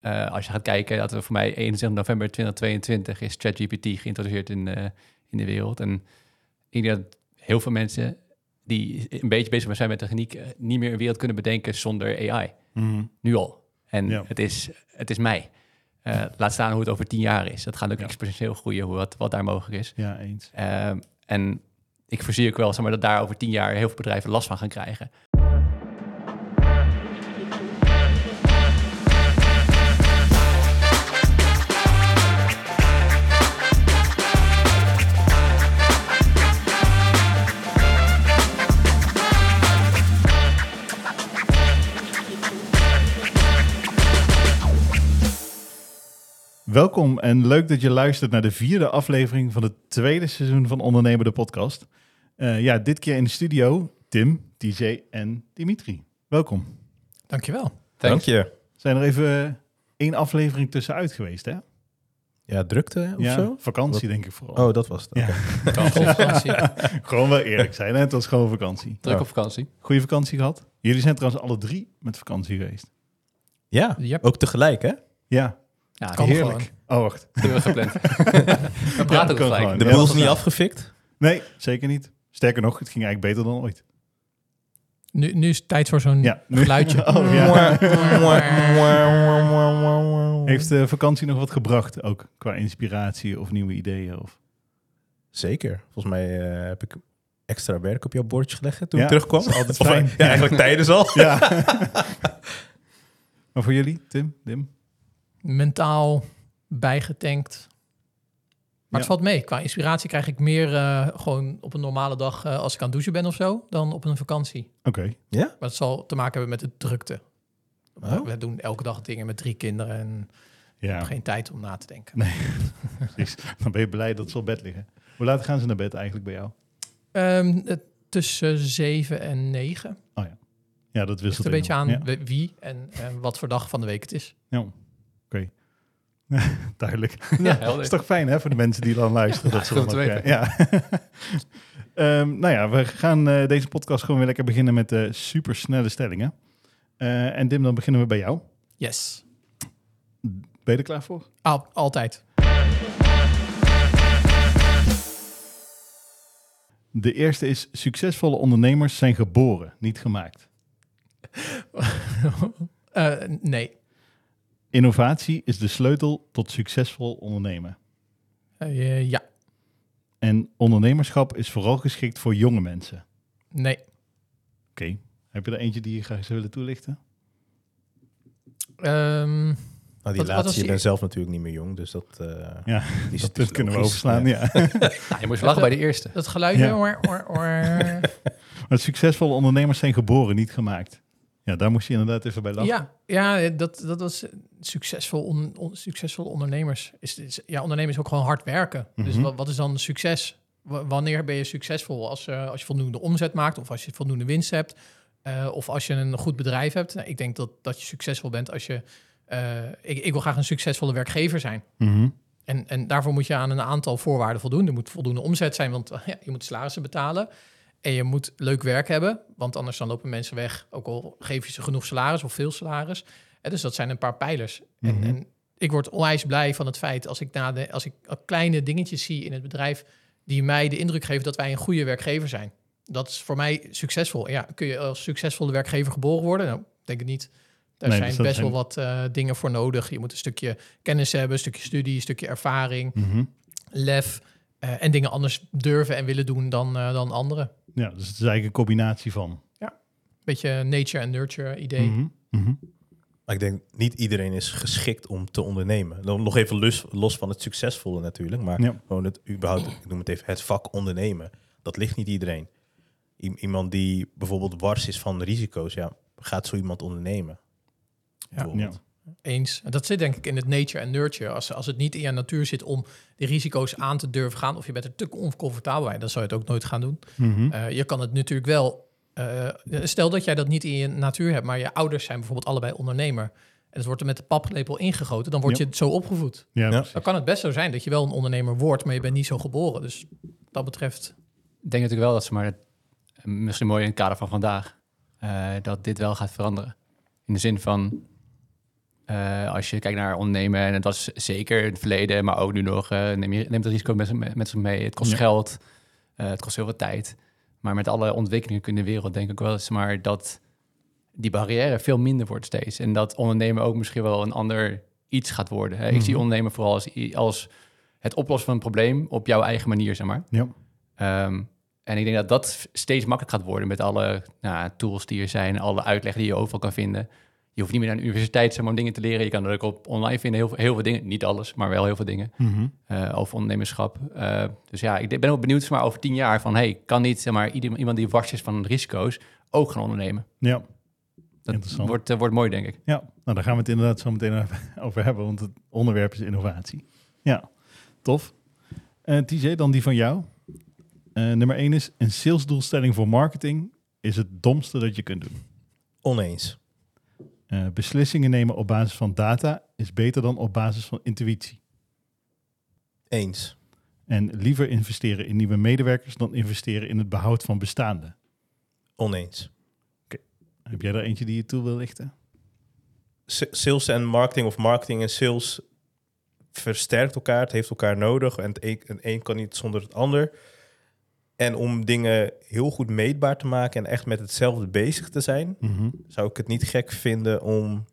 eh, als je gaat kijken, dat we voor mij 21 november 2022 is ChatGPT geïntroduceerd in, eh, in de wereld. En ik denk dat heel veel mensen die een beetje bezig zijn met techniek, eh, niet meer een wereld kunnen bedenken zonder AI. Mhm. Nu al. En Ja. het, is, het is mij. Laat staan hoe het over tien jaar is. Dat gaat ook Ja. exponentieel groeien, hoe wat, wat daar mogelijk is. Ja, eens. Ehm, en ik voorzie ook wel zeg maar, dat daar over tien jaar heel veel bedrijven last van gaan krijgen. Welkom en leuk dat je luistert naar de vierde aflevering van het tweede seizoen van Ondernemer de podcast. Eh, ja, dit keer in de studio Tim, DJ en Dimitri. Welkom. Dankjewel. Dank je. Zijn er even één aflevering tussenuit geweest, hè? Ja, drukte of ja, zo? vakantie denk ik vooral. Oh, dat was het. Ja. Vakantie. Gewoon wel eerlijk zijn, hè? Het was gewoon vakantie. Druk op vakantie. Goeie vakantie gehad? Jullie zijn trouwens alle drie met vakantie geweest. Ja, Yep. ook tegelijk, hè? Ja, Ja, Kan heerlijk. Oh, wacht. hebben we gepland. we Ja, praten ook gelijk. gewoon. De Ja, boel is niet afgefikt. Nee, zeker niet. Sterker nog, het ging eigenlijk beter dan ooit. Nu, nu is het tijd voor zo'n Ja. geluidje. Oh, ja. Heeft... De vakantie nog wat gebracht, ook qua inspiratie of nieuwe ideeën? Of... Zeker. Volgens mij eh, heb ik extra werk op jouw bordje gelegd toen Ja, ik terugkwam. altijd Of, ja, eigenlijk tijdens al. Ja. maar voor jullie, Tim, Dim? Mentaal bijgetankt. Maar het Ja. valt mee. Qua inspiratie krijg ik meer eh, gewoon op een normale dag eh, als ik aan het douchen ben of zo, dan op een vakantie. Oké. Maar het zal te maken hebben met de drukte. Oh. We doen elke dag dingen met drie kinderen en Ja, geen tijd om na te denken. precies. Dan ben je blij dat ze op bed liggen. Hoe laat gaan ze naar bed eigenlijk bij jou? Het- tussen zeven en negen. Ja, dat Ligt wisselt een beetje aan. Ja, wie- wie en, en wat voor dag van de week het is. ja. Oké. Duidelijk. Ja, is toch fijn hè, voor de mensen die dan luisteren. dat ze weten. eh, ja. Ehm, nou ja, we gaan eh, deze podcast gewoon weer lekker beginnen met de supersnelle stellingen. Eh, en Dim, dan beginnen we bij jou. Yes. Ben je er klaar voor? Al- altijd. De eerste is: succesvolle ondernemers zijn geboren, niet gemaakt. Eh, nee. Innovatie is de sleutel tot succesvol ondernemen. Eh, ja. En ondernemerschap is vooral geschikt voor jonge mensen. Nee. Oké. Heb je er eentje die je graag zou willen toelichten? Ehm, Nou, die Wat- laatste, je bent zelf natuurlijk niet meer jong, dus dat, eh, Ja, die is, dat kunnen we overslaan. Ja. Ja. Nou, je moest lachen bij de eerste. dat geluidje. Ja. oor, oor, oor. Maar succesvolle ondernemers zijn geboren, niet gemaakt. Ja, daar moest je inderdaad even bij lachen. ja, ja dat, dat was succesvol, on, on- succesvolle ondernemers. Is, is, ja, ondernemen is ook gewoon hard werken. Dus Mhm. wat, wat is dan succes? W- wanneer ben je succesvol? Als, eh, als je voldoende omzet maakt of als je voldoende winst hebt. eh, of als je een goed bedrijf hebt. Nou, ik denk dat, dat je succesvol bent als je... eh, ik, ik wil graag een succesvolle werkgever zijn. Mhm. En, en daarvoor moet je aan een aantal voorwaarden voldoen. Er moet voldoende omzet zijn, want ja, je moet salarissen betalen. En je moet leuk werk hebben, want anders dan lopen mensen weg. Ook al geef je ze genoeg salaris of veel salaris. En dus dat zijn een paar pijlers. Mhm. En, en ik word onwijs blij van het feit als ik, na de, als ik kleine dingetjes zie in het bedrijf... die mij de indruk geven dat wij een goede werkgever zijn. Dat is voor mij succesvol. Ja, kun je als succesvolle werkgever geboren worden? Nou, ik denk het niet. Daar Nee, zijn dus best zijn- wel wat eh, dingen voor nodig. Je moet een stukje kennis hebben, een stukje studie, een stukje ervaring, Mhm. lef eh, en dingen anders durven en willen doen dan, eh, dan anderen. Ja, dus het is eigenlijk een combinatie van. Beetje nature en nurture idee. Mhm. Mhm. Maar ik denk, niet iedereen is geschikt om te ondernemen. Dan nog even los, los van het succesvolle natuurlijk, maar Ja. gewoon het überhaupt, ik noem het even, het vak ondernemen. Dat ligt niet iedereen. I- iemand die bijvoorbeeld wars is van risico's, ja, gaat zo iemand ondernemen? Bijvoorbeeld. Eens. En dat zit denk ik in het nature en nurture. Als, als het niet in je natuur zit om die risico's aan te durven gaan, of je bent er te oncomfortabel bij, dan zou je het ook nooit gaan doen. Mhm. Eh, je kan het natuurlijk wel. eh, stel dat jij dat niet in je natuur hebt, maar je ouders zijn bijvoorbeeld allebei ondernemer. En het wordt er met de paplepel ingegoten, dan word Ja. je zo opgevoed. Ja. Dan kan het best zo zijn dat je wel een ondernemer wordt, maar je bent niet zo geboren. Dus wat dat betreft. Ik denk natuurlijk wel dat ze maar, misschien mooi in het kader van vandaag, eh, dat dit wel gaat veranderen. In de zin van, Uh, als je kijkt naar ondernemen, en dat was zeker in het verleden, maar ook nu nog, uh, neem je neemt het risico met, met zich mee. Het kost Ja. geld, uh, het kost heel veel tijd. Maar met alle ontwikkelingen in de wereld denk ik wel eens maar dat die barrière veel minder wordt steeds. En dat ondernemen ook misschien wel een ander iets gaat worden. Hè? Ik zie Mhm. ondernemen vooral als, als het oplossen van een probleem op jouw eigen manier, zeg maar. Ja. Ehm, en ik denk dat dat steeds makkelijker gaat worden met alle nou, tools die er zijn, alle uitleg die je overal kan vinden. Je hoeft niet meer naar een universiteit zeg maar, om dingen te leren. Je kan er ook op online vinden heel, veel- heel veel dingen. Niet alles, maar wel heel veel dingen Mhm. eh, over ondernemerschap. Eh, dus ja, ik ben ook benieuwd zeg maar, over tien jaar van... hey, kan niet zeg maar, ieder- iemand die wars is van risico's ook gaan ondernemen? Ja. Dat Interessant. wordt, eh, wordt mooi, denk ik. Ja, nou daar gaan we het inderdaad zo meteen over hebben, want het onderwerp is innovatie. Ja, tof. TJ, dan die van jou. Eh, nummer 1 is, een salesdoelstelling voor marketing is het domste dat je kunt doen. Oneens. Eh, beslissingen nemen op basis van data is beter dan op basis van intuïtie. Eens. En liever investeren in nieuwe medewerkers dan investeren in het behoud van bestaande. Oneens. Heb jij daar eentje die je toe wil lichten? S- Sales en marketing of marketing en sales versterkt elkaar. Het heeft elkaar nodig. En het een, een een kan niet zonder het ander. En om dingen heel goed meetbaar te maken en echt met hetzelfde bezig te zijn, zou ik het niet gek vinden om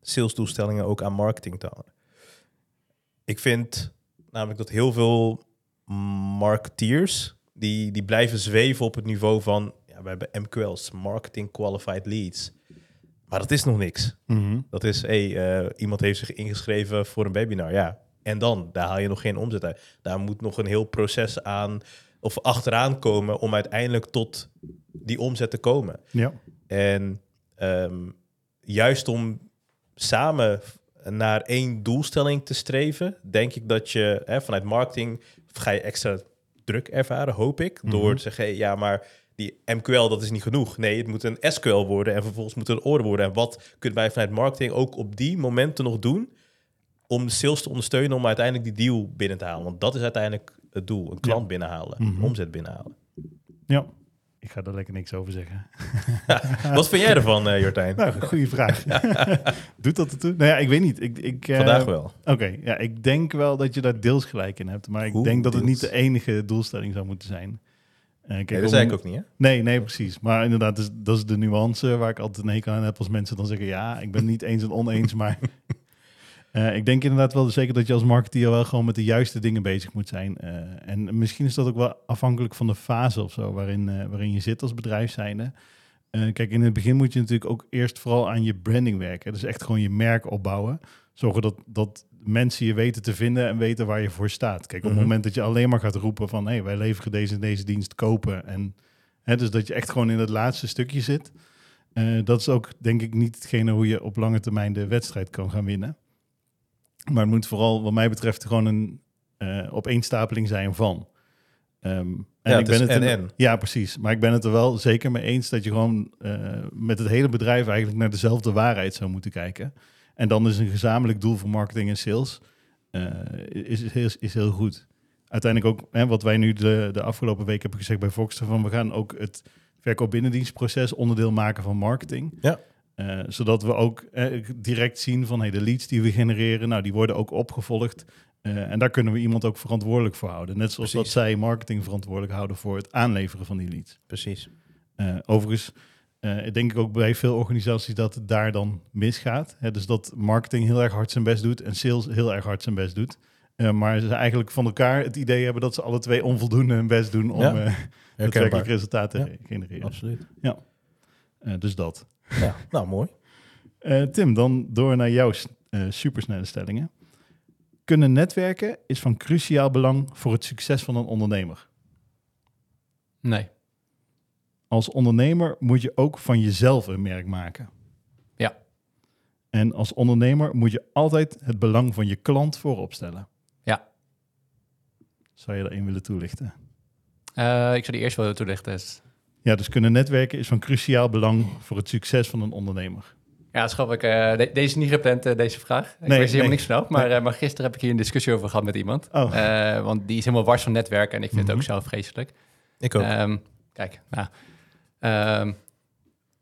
salesdoelstellingen ook aan marketing te hangen. Ik vind namelijk dat heel veel marketeers die, die blijven zweven op het niveau van ja, we hebben MQL's, Marketing Qualified Leads. Maar dat is nog niks. Mhm. Dat is, hey, eh, iemand heeft zich ingeschreven voor een webinar. Ja, en dan? Daar haal je nog geen omzet uit. Daar moet nog een heel proces aan of achteraan komen om uiteindelijk tot die omzet te komen. Ja. En ehm, juist om samen naar één doelstelling te streven, denk ik dat je hè, vanuit marketing ga je extra druk ervaren, hoop ik, door Mhm. te zeggen, hey, ja, maar die MQL, dat is niet genoeg. Nee, het moet een SQL worden en vervolgens moet het een order worden. En wat kunnen wij vanuit marketing ook op die momenten nog doen om de sales te ondersteunen om uiteindelijk die deal binnen te halen? Want dat is uiteindelijk het doel, een klant Ja. binnenhalen, Mhm. omzet binnenhalen. ja, ik ga daar lekker niks over zeggen. Wat vind jij ervan, eh, Jortijn? Nou, goede vraag. Doet dat ertoe? Nou ja, ik weet niet. Ik, ik, eh, Vandaag wel. Oké, ja, ik denk wel dat je daar deels gelijk in hebt. Maar ik Hoe denk dat het niet de enige doelstelling zou moeten zijn. Eh, kijk, Nee, dat om- zei ik ook niet, hè? Nee, nee, precies. Maar inderdaad, dus, dat is de nuance waar ik altijd een hekel aan heb als mensen dan zeggen... ja, ik ben niet eens en oneens, maar... eh, ik denk inderdaad wel zeker dat je als marketeer wel gewoon met de juiste dingen bezig moet zijn. Eh, en misschien is dat ook wel afhankelijk van de fase of zo waarin, eh, waarin je zit als bedrijf zijnde. Kijk, in het begin moet je natuurlijk ook eerst vooral aan je branding werken. Dus echt gewoon je merk opbouwen. Zorgen dat, dat mensen je weten te vinden en weten waar je voor staat. Kijk, op Mhm. het moment dat je alleen maar gaat roepen van... hé, hey, wij leveren deze en deze dienst kopen... en Hè, dus dat je echt gewoon in het laatste stukje zit. Dat is ook denk ik niet hetgene hoe je op lange termijn de wedstrijd kan gaan winnen. Maar het moet vooral wat mij betreft gewoon een eh opeenstapeling zijn van. Ehm, en Ja, het is er- en-en. Ja, precies. Maar ik ben het er wel zeker mee eens dat je gewoon eh, met het hele bedrijf eigenlijk naar dezelfde waarheid zou moeten kijken. En dan is een gezamenlijk doel voor marketing en sales eh, is, is, heel, is heel goed. Uiteindelijk ook hè, wat wij nu de, de afgelopen week hebben gezegd bij Voxter, van we gaan ook het verkoop binnendienstproces onderdeel maken van marketing. Ja. Eh, zodat we ook eh, direct zien van hey, de leads die we genereren, nou, die worden ook opgevolgd. Eh, en daar kunnen we iemand ook verantwoordelijk voor houden. Net zoals Precies. dat zij marketing verantwoordelijk houden voor het aanleveren van die leads. Precies. Overigens denk ik ook bij veel organisaties dat het daar dan misgaat. Hè, dus dat marketing heel erg hard zijn best doet en sales heel erg hard zijn best doet. Maar ze eigenlijk van elkaar het idee hebben dat ze alle twee onvoldoende hun best doen om Ja, daadwerkelijk resultaten Ja. te genereren. Absoluut. Eh, dus dat. Ja, nou mooi. Eh, Tim, dan door naar jouw eh, supersnelle stellingen. Kunnen netwerken is van cruciaal belang voor het succes van een ondernemer. Nee. Als ondernemer moet je ook van jezelf een merk maken. Ja. En als ondernemer moet je altijd het belang van je klant voorop stellen. Ja. Zou je er een willen toelichten? Eh, ik zou die eerst wel toelichten. Ja, dus kunnen netwerken is van cruciaal belang voor het succes van een ondernemer. Ja, schat ik. eh, de- deze is niet gepland, eh, deze vraag. Ik Nee, wist er helemaal nee. niks vanaf. Maar, eh, maar gisteren heb ik hier een discussie over gehad met iemand. Oh. Eh, want die is helemaal wars van netwerken. En ik vind het Mhm. ook zelf vreselijk. Ik ook. Ehm, kijk, nou, ehm,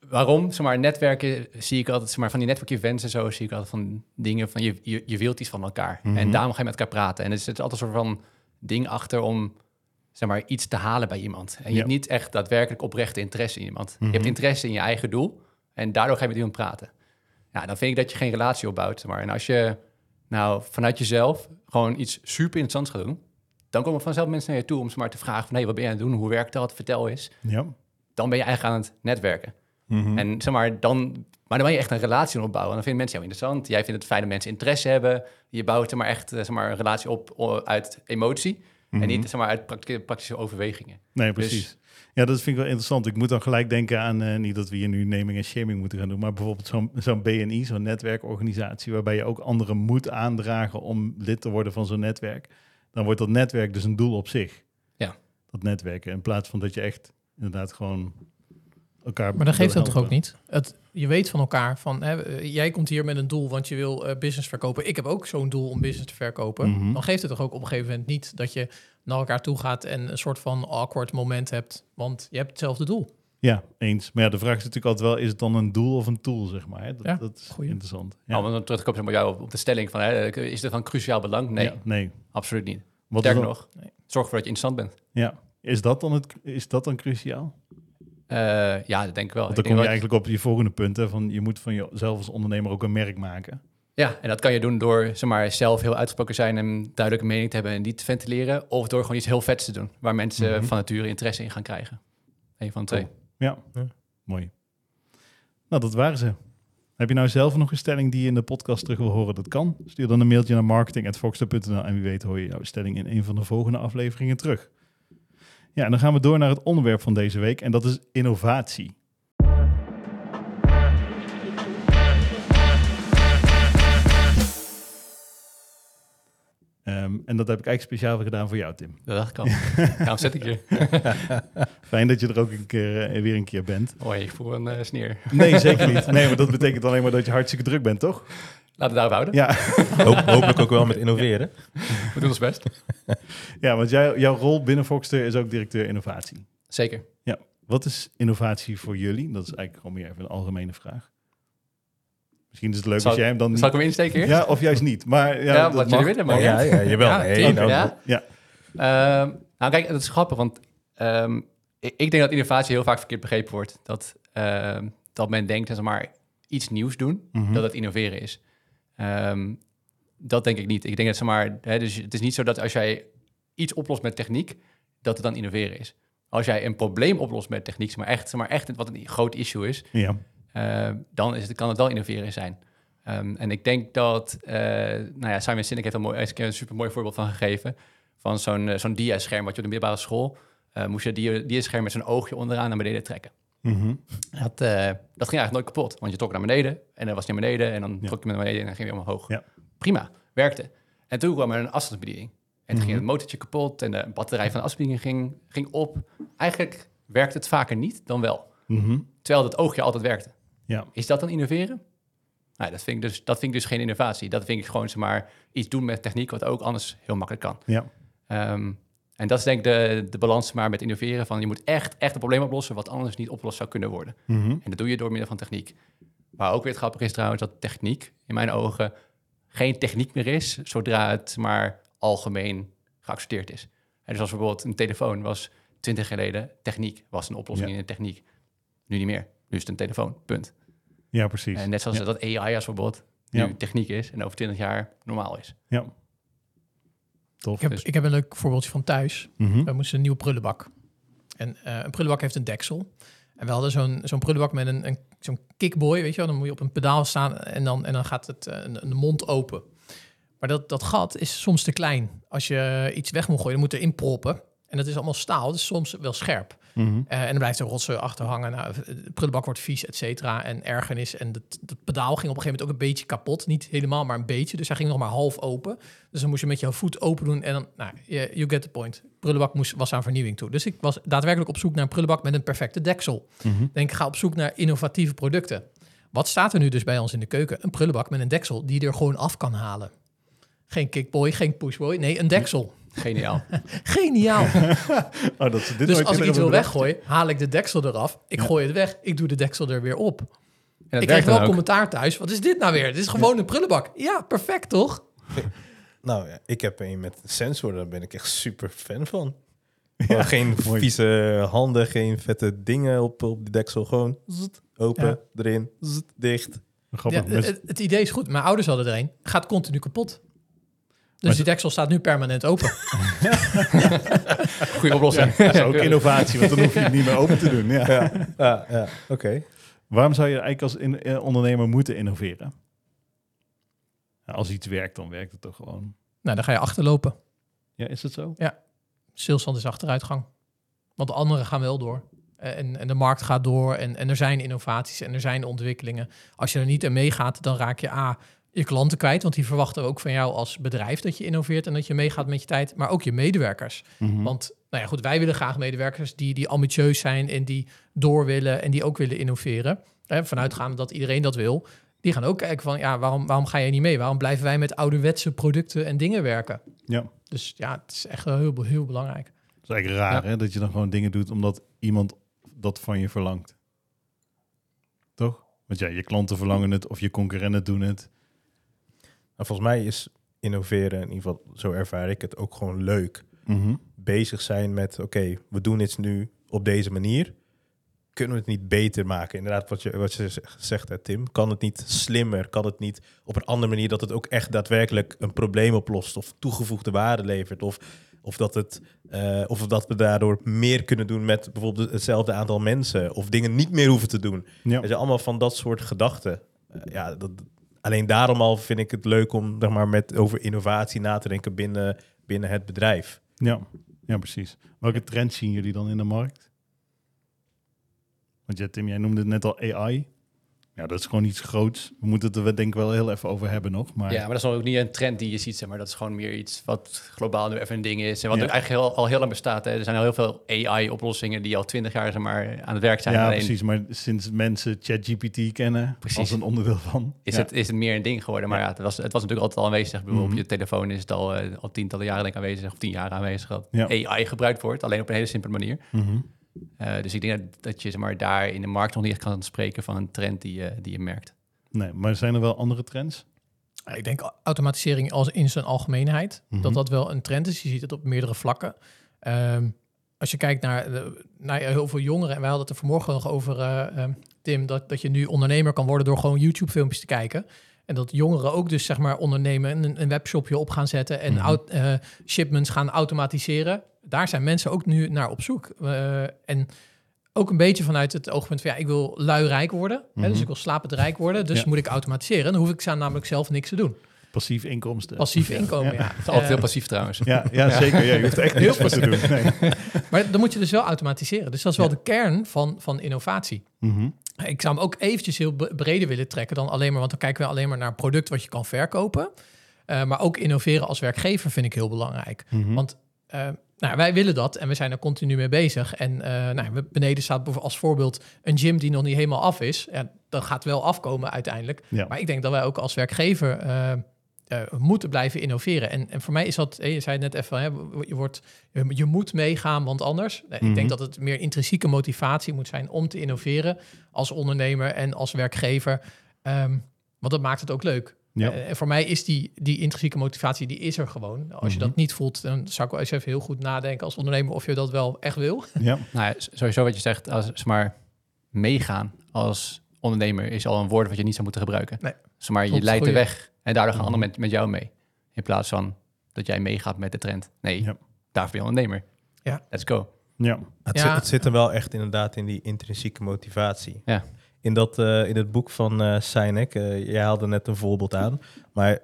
waarom? Zeg maar, netwerken zie ik altijd, zeg maar, van die netwerk-events en zo, zie ik altijd van dingen van je, je, je wilt iets van elkaar. Mhm. En daarom ga je met elkaar praten. En er zit altijd een soort van ding achter om, zeg maar, iets te halen bij iemand. En je Ja. hebt niet echt daadwerkelijk oprechte interesse in iemand. Mhm. Je hebt interesse in je eigen doel en daardoor ga je met iemand praten. Ja, dan vind ik dat je geen relatie opbouwt. Maar. En als je nou vanuit jezelf gewoon iets super interessants gaat doen, dan komen vanzelf mensen naar je toe om ze maar te vragen van, hé, wat ben je aan het doen? Hoe werkt dat? Vertel eens. Ja. Dan ben je eigenlijk aan het netwerken. Mhm. En zeg maar, dan, maar dan ben je echt een relatie opbouwen. Dan vinden mensen jou interessant. Jij vindt het fijn dat mensen interesse hebben. Je bouwt zeg maar, echt eh, zeg maar, een relatie op uit emotie. Mhm. En niet zeg maar, uit prakti- praktische overwegingen. Nee, Dus- precies. Ja, dat vind ik wel interessant. Ik moet dan gelijk denken aan, eh, niet dat we hier nu naming en shaming moeten gaan doen, maar bijvoorbeeld zo'n zo'n BNI, zo'n netwerkorganisatie, waarbij je ook anderen moet aandragen om lid te worden van zo'n netwerk. Dan wordt dat netwerk dus een doel op zich. Ja. Dat netwerken. In plaats van dat je echt inderdaad gewoon elkaar... Maar dan geeft dat toch ook niet? Het, je weet van elkaar van, hè, eh, jij komt hier met een doel, want je wil eh, business verkopen. Ik heb ook zo'n doel om business te verkopen. Mhm. Dan geeft het toch ook op een gegeven moment niet dat je naar elkaar toe gaat en een soort van awkward moment hebt, want je hebt hetzelfde doel. Ja, eens. Maar ja, de vraag is natuurlijk altijd wel, is het dan een doel of een tool, zeg maar. hè? Dat, Ja, dat is goeie. interessant. Ja. om dan terug te komen zeg maar, jou op, de stelling van, hè, is dit van cruciaal belang? Nee, Ja, nee. absoluut niet. Wat Sterker nog, Nee. zorg ervoor dat je interessant bent. Ja. Is dat dan, het, is dat dan cruciaal? Eh, ja, dat denk ik wel. Want Ik dan kom je eigenlijk op je volgende punt. Hè, van je moet van jezelf als ondernemer ook een merk maken. Ja, en dat kan je doen door zeg maar, zelf heel uitgesproken zijn en duidelijke mening te hebben en die te ventileren. Of door gewoon iets heel vets te doen, waar mensen Mhm. van nature interesse in gaan krijgen. Een van de twee. Ja, Ja. mooi. Nou, dat waren ze. Heb je nou zelf nog een stelling die je in de podcast terug wil horen? Dat kan. Stuur dan een mailtje naar marketing.foxter.nl en wie weet hoor je jouw stelling in een van de volgende afleveringen terug. Ja, en dan gaan we door naar het onderwerp van deze week en dat is innovatie. Ehm, en dat heb ik eigenlijk speciaal gedaan voor jou, Tim. Dat dacht ik al. Daarom zet ik je. Fijn dat je er ook een keer, eh, weer een keer bent. Oh, ik voel een eh, sneer. Nee, zeker niet. Nee, maar dat betekent alleen maar dat je hartstikke druk bent, toch? Laten we daarop houden. Ja, Hoop- hopelijk ook wel met innoveren. We doen ons best. ja want jij, jouw rol binnen Foxter is ook directeur innovatie. Zeker. Wat is innovatie voor jullie? Dat is eigenlijk gewoon meer even een algemene vraag. Misschien is het leuk Zal- als jij hem dan Zal ik hem insteken eerst? Ja, of juist niet. Maar ja, Ja, dat wat mag. jullie willen, maar Oh, ja, ja, jawel. Ja, tuurlijk, nou, ja. Ja, Ehm, nou, kijk, dat is grappig, want ehm, ik, ik denk dat innovatie heel vaak verkeerd begrepen wordt. Dat, ehm, dat men denkt, zeg maar, iets nieuws doen, Mhm. dat het innoveren is. Ehm, dat denk ik niet. Ik denk dat, zeg maar, hè, dus het is niet zo dat als jij iets oplost met techniek, dat het dan innoveren is. Als jij een probleem oplost met techniek, maar echt, maar echt wat een groot issue is, ja. eh, dan is het, kan het wel innoveren zijn. Ehm, en ik denk dat, eh, nou ja, Simon Sinek heeft er mooi, een super mooi voorbeeld van gegeven. Van zo'n eh, zo'n dia-scherm wat je op de middelbare school, eh, moest je dia- dia-scherm met zo'n oogje onderaan naar beneden trekken. Mhm. Dat, eh, dat ging eigenlijk nooit kapot, want je trok naar beneden en dan was het naar beneden en dan Ja. trok je naar beneden en dan ging je weer omhoog. Ja. Prima, werkte. En toen kwam er een afstandsbediening. En toen ging Mhm. het motortje kapot en de batterij van de afstandsbediening ging, ging op. Eigenlijk werkte het vaker niet dan wel. Mhm. Terwijl het oogje altijd werkte. Ja. Is dat dan innoveren? Nou, dat vind ik dus, dat vind ik dus geen innovatie. Dat vind ik gewoon zeg maar, iets doen met techniek wat ook anders heel makkelijk kan. Ja. Ehm, en dat is denk ik de, de balans maar met innoveren. Van je moet echt, echt een probleem oplossen wat anders niet opgelost zou kunnen worden. Mhm. En dat doe je door middel van techniek. Maar ook weer het grappige is trouwens dat techniek in mijn ogen geen techniek meer is, zodra het maar algemeen geaccepteerd is. En dus als bijvoorbeeld een telefoon was 20 jaar geleden techniek, was een oplossing Ja. in de techniek. Nu niet meer. Nu is het een telefoon, punt. ja, precies. En net zoals Ja. dat AI als bijvoorbeeld nu Ja. techniek is en over 20 jaar normaal is. Ja. Tof. Ik heb, ik heb een leuk voorbeeldje van thuis. Mhm. We moesten een nieuwe prullenbak. En eh, een prullenbak heeft een deksel. En we hadden zo'n zo'n prullenbak met een, een, zo'n kickboy, weet je wel. Dan moet je op een pedaal staan en dan, en dan gaat het eh, een, een mond open. Maar dat, dat gat is soms te klein. Als je iets weg moet gooien, dan moet je erin proppen. En dat is allemaal staal, dus soms wel scherp. Mhm. Eh, en dan blijft er rotsen achter hangen. Nou, de prullenbak wordt vies, et cetera. En ergernis. En het, pedaal ging op een gegeven moment ook een beetje kapot. Niet helemaal, maar een beetje. Dus hij ging nog maar half open. Dus dan moest je met jouw voet open doen. En dan, nou, you get the point. Prullenbak moest, was aan vernieuwing toe. Dus ik was daadwerkelijk op zoek naar een prullenbak met een perfecte deksel. Denk, ik ga op zoek naar innovatieve producten. Wat staat er nu dus bij ons in de keuken? Een prullenbak met een deksel die je er gewoon af kan halen. Geen kickboy, geen pushboy. Nee, een deksel. Geniaal. Geniaal. Oh, dat ze dit dus nooit als ik iets wil weggooien, haal ik de deksel eraf. Ik Ja. gooi het weg. Ik doe de deksel er weer op. En dat ik werkt krijg wel ook. commentaar thuis. Wat is dit nou weer? Dit is gewoon een prullenbak. Ja, perfect toch? Nou ja, ik heb een met een sensor, daar ben ik echt super fan van. Geen mooi. vieze handen, geen vette dingen op, op de deksel. Gewoon zzt, open, Ja. erin, zzt, dicht. Grappig. Ja, Mensen- het, het idee is goed. Mijn ouders hadden er een. Gaat continu kapot. Dus die deksel staat nu permanent open. Goede oplossing. dat is ook innovatie, want dan hoef je het niet meer open te doen. Ja. Ja, ja, ja. oké. Waarom zou je eigenlijk als in- eh, ondernemer moeten innoveren? Ja, als iets werkt, dan werkt het toch gewoon. nou, dan ga je achterlopen. Ja, is het zo? Stilstand is achteruitgang. Want de anderen gaan wel door. Eh, En, en de markt gaat door en, en er zijn innovaties en er zijn ontwikkelingen. Als je er niet in meegaat, dan raak je A, je klanten kwijt. Want die verwachten ook van jou als bedrijf dat je innoveert en dat je meegaat met je tijd. Maar ook je medewerkers. Mhm. Want nou ja, goed, wij willen graag medewerkers die, die ambitieus zijn en die door willen en die ook willen innoveren. Hè, vanuitgaande dat iedereen dat wil. Die gaan ook kijken van, ja, waarom, waarom ga jij niet mee? Waarom blijven wij met ouderwetse producten en dingen werken? Ja. Dus ja, het is echt heel, heel belangrijk. Dat is eigenlijk raar, hè? Dat je dan gewoon dingen doet omdat iemand dat van je verlangt. Toch? Want ja, je klanten verlangen het of je concurrenten doen het. Volgens mij is innoveren, in ieder geval zo ervaar ik het, ook gewoon leuk. Mhm. Bezig zijn met, oké, we doen dit nu op deze manier. Kunnen we het niet beter maken? Inderdaad, wat je, wat je zegt, hè, Tim. Kan het niet slimmer? Kan het niet op een andere manier dat het ook echt daadwerkelijk een probleem oplost of toegevoegde waarde levert? Of, of, dat, het, eh, of dat we daardoor meer kunnen doen met bijvoorbeeld hetzelfde aantal mensen of dingen niet meer hoeven te doen? Ja. Zijn allemaal van dat soort gedachten. Eh, ja, dat, alleen daarom al vind ik het leuk om zeg maar, met, over innovatie na te denken binnen, binnen het bedrijf. Ja. ja, precies. Welke trends zien jullie dan in de markt? Want ja, Tim, jij noemde het net al AI. Ja, dat is gewoon iets groots. We moeten het er denk ik wel heel even over hebben nog. Maar Ja, maar dat is ook niet een trend die je ziet, zeg maar. Dat is gewoon meer iets wat globaal nu even een ding is. En wat Ja. er eigenlijk heel, al heel lang bestaat. Hè. Er zijn al heel veel AI-oplossingen die al twintig jaar zeg maar, aan het werk zijn. ja, Alleen precies. Maar sinds mensen ChatGPT kennen Precies. als een onderdeel van. is, ja. het, is het meer een ding geworden. Maar ja, het, was, het was natuurlijk altijd al aanwezig. Ik bedoel, Mhm. Op je telefoon is het al, eh, al tientallen jaren aanwezig. Of tien jaar aanwezig dat. AI gebruikt wordt. Alleen op een hele simpele manier. Mhm. Eh, dus ik denk dat, dat je zeg maar, daar in de markt nog niet echt kan spreken van een trend die, je die je merkt. Nee, maar zijn er wel andere trends? Ik denk automatisering als in zijn algemeenheid, Mhm. dat dat wel een trend is. Je ziet het op meerdere vlakken. Ehm, als je kijkt naar, de- naar heel veel jongeren, en wij hadden het er vanmorgen nog over, eh, ehm, Tim, dat, dat je nu ondernemer kan worden door gewoon YouTube-filmpjes te kijken. En dat jongeren ook dus zeg maar ondernemen en een, een webshopje op gaan zetten en eh, shipments gaan automatiseren. Daar zijn mensen ook nu naar op zoek. Eh, en ook een beetje vanuit het oogpunt van ja, ik wil lui rijk worden. hè, Mhm. dus ik wil slapend rijk worden. Dus Ja. moet ik automatiseren. Dan hoef ik ze namelijk zelf niks te doen. Passief inkomsten. Passief inkomen, ja. Het is altijd heel passief trouwens. Ja, ja, zeker. Ja, je hoeft echt heel veel te doen. Nee. Maar dan moet je dus wel automatiseren. Dus dat is wel de kern van, van innovatie. Mhm. Ik zou hem ook eventjes heel bre- breder willen trekken dan alleen maar... want dan kijken we alleen maar naar een product wat je kan verkopen. Eh, maar ook innoveren als werkgever vind ik heel belangrijk. Mhm. Want eh, nou, wij willen dat en we zijn er continu mee bezig. En eh, nou, beneden staat bijvoorbeeld als voorbeeld een gym die nog niet helemaal af is. Ja, dat gaat wel afkomen uiteindelijk. Ja. Maar ik denk dat wij ook als werkgever eh, moeten blijven innoveren. En, en voor mij is dat, je zei het net even, hè, je, wordt, je, moet meegaan, want anders. Mhm. Ik denk dat het meer intrinsieke motivatie moet zijn om te innoveren als ondernemer en als werkgever. Ehm, want dat maakt het ook leuk. Ja. Eh, en voor mij is die, die intrinsieke motivatie, die is er gewoon. Als je Mhm. dat niet voelt, dan zou ik wel eens even heel goed nadenken als ondernemer of je dat wel echt wil. ja. Nou ja, sowieso wat je zegt, als zeg maar meegaan als ondernemer is al een woord wat je niet zou moeten gebruiken. Nee. Zeg maar, je leidt de weg en daardoor gaan Mhm. anderen met, met jou mee. In plaats van dat jij meegaat met de trend. Nee, Ja. daarvoor ben je ondernemer. Ja. Let's go. ja. Het, Ja. zit, het zit er wel echt inderdaad in die intrinsieke motivatie. Ja. In, dat, eh, in het boek van eh Sinek, eh, jij haalde net een voorbeeld aan, maar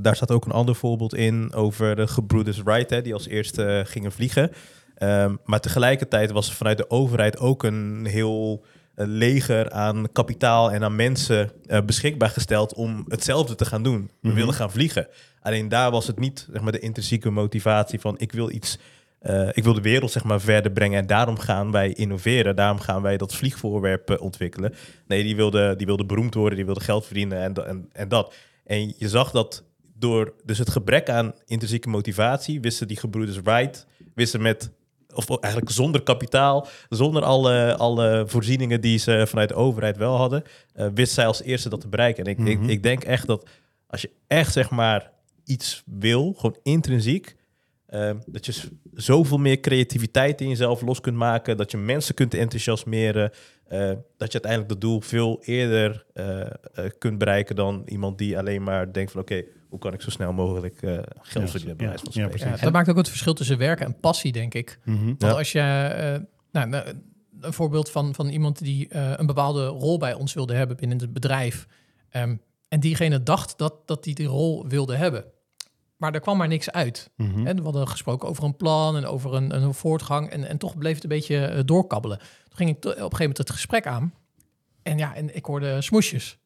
daar staat ook een ander voorbeeld in over de gebroeders Wright, hè, die als eerste gingen vliegen. Ehm, maar tegelijkertijd was er vanuit de overheid ook een heel leger aan kapitaal en aan mensen beschikbaar gesteld om hetzelfde te gaan doen. We Mhm. wilden gaan vliegen. Alleen daar was het niet zeg maar, de intrinsieke motivatie van ik wil iets eh, ik wil de wereld zeg maar verder brengen en daarom gaan wij innoveren. Daarom gaan wij dat vliegvoorwerp eh, ontwikkelen. Nee, die wilde, die wilde beroemd worden, die wilde geld verdienen en, en, en dat. En je zag dat door dus het gebrek aan intrinsieke motivatie, wisten die gebroeders Wright, wisten met, of eigenlijk zonder kapitaal, zonder alle, alle voorzieningen die ze vanuit de overheid wel hadden, uh, wist zij als eerste dat te bereiken. En ik, ik, Mhm. ik denk echt dat als je echt zeg maar iets wil, gewoon intrinsiek, eh, dat je zoveel meer creativiteit in jezelf los kunt maken, dat je mensen kunt enthousiasmeren, eh, dat je uiteindelijk dat doel veel eerder eh, eh, kunt bereiken dan iemand die alleen maar denkt van oké, hoe kan ik zo snel mogelijk eh, geld Ja, verdienen, bij ja, ja, spreken. precies. Ja, dat maakt ook het verschil tussen werken en passie, denk ik. Mhm. Want Ja. als je, eh, nou, nou, een voorbeeld van, van iemand die eh, een bepaalde rol bij ons wilde hebben binnen het bedrijf. ehm, en diegene dacht dat, dat die die rol wilde hebben. Maar er kwam maar niks uit. Mhm. En we hadden gesproken over een plan en over een, een voortgang. En, en toch bleef het een beetje eh, doorkabbelen. Toen ging ik op een gegeven moment het gesprek aan. En ja, en ik hoorde smoesjes.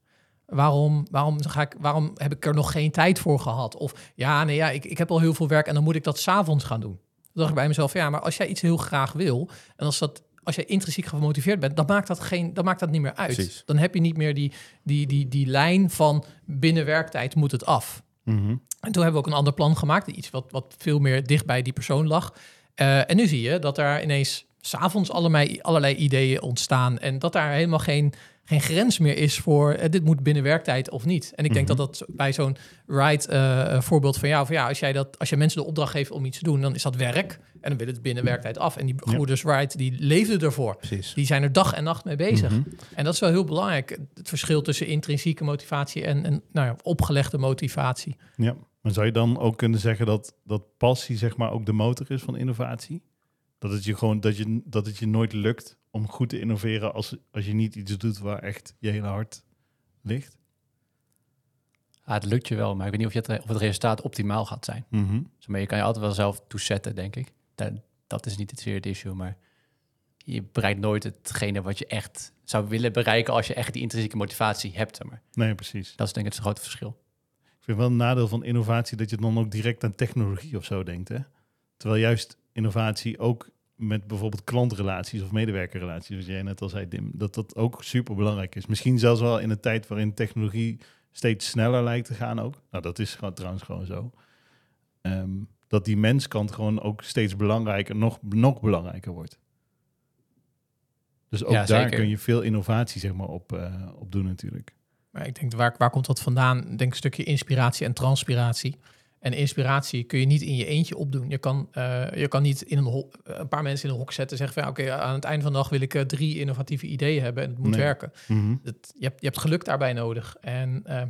Waarom, waarom, ga ik, waarom heb ik er nog geen tijd voor gehad? Of ja, nee, ja, ik, ik heb al heel veel werk en dan moet ik dat s'avonds gaan doen. Toen dacht ik bij mezelf, ja, maar als jij iets heel graag wil... en als, dat, als jij intrinsiek gemotiveerd bent... dan maakt dat, geen, dan maakt dat niet meer uit. Precies. Dan heb je niet meer die, die, die, die lijn van binnen werktijd moet het af. Mhm. En toen hebben we ook een ander plan gemaakt, iets wat, wat veel meer dicht bij die persoon lag. Eh, en nu zie je dat er ineens s'avonds allerlei, allerlei ideeën ontstaan en dat daar helemaal geen, geen grens meer is voor eh, dit moet binnen werktijd of niet. En ik denk Mhm. dat dat bij zo'n right eh, voorbeeld van jou, van ja, als jij dat, als je mensen de opdracht geeft om iets te doen, dan is dat werk en dan wil het binnen werktijd af. En die Ja. broeders Wright, die leefden ervoor. Precies. Die zijn er dag en nacht mee bezig. Mhm. En dat is wel heel belangrijk. Het verschil tussen intrinsieke motivatie en, en nou ja, opgelegde motivatie. Ja, maar zou je dan ook kunnen zeggen dat, dat passie zeg maar ook de motor is van innovatie? Dat het je gewoon dat je, dat het je nooit lukt om goed te innoveren als, als je niet iets doet waar echt je hele hart ligt? Ah, het lukt je wel, maar ik weet niet of, je het, of het resultaat optimaal gaat zijn. Dus, maar je kan je altijd wel zelf toezetten, denk ik. Dat, dat is niet het zeer het issue, maar je bereikt nooit hetgene wat je echt zou willen bereiken als je echt die intrinsieke motivatie hebt. Zeg maar. Nee, precies. Dat is denk ik het grote verschil. Vind wel een nadeel van innovatie dat je dan ook direct aan technologie of zo denkt. Hè? Terwijl juist innovatie ook met bijvoorbeeld klantrelaties of medewerkerrelaties, wat jij net al zei, Dim, dat dat ook super belangrijk is. Misschien zelfs wel in een tijd waarin technologie steeds sneller lijkt te gaan ook. Nou, dat is trouwens gewoon zo. Ehm, dat die menskant gewoon ook steeds belangrijker, nog, nog belangrijker wordt. Dus ook Ja, daar kun je veel innovatie zeg maar, op, eh, op doen natuurlijk. Maar ik denk, waar, waar komt dat vandaan? Ik denk een stukje inspiratie en transpiratie. En inspiratie kun je niet in je eentje opdoen. Je kan, eh, je kan niet in een, een paar mensen in een hok zetten en zeggen van... oké, aan het einde van de dag wil ik eh, drie innovatieve ideeën hebben en het moet Nee. werken. Mhm. Dat, je, hebt, je hebt geluk daarbij nodig. En eh,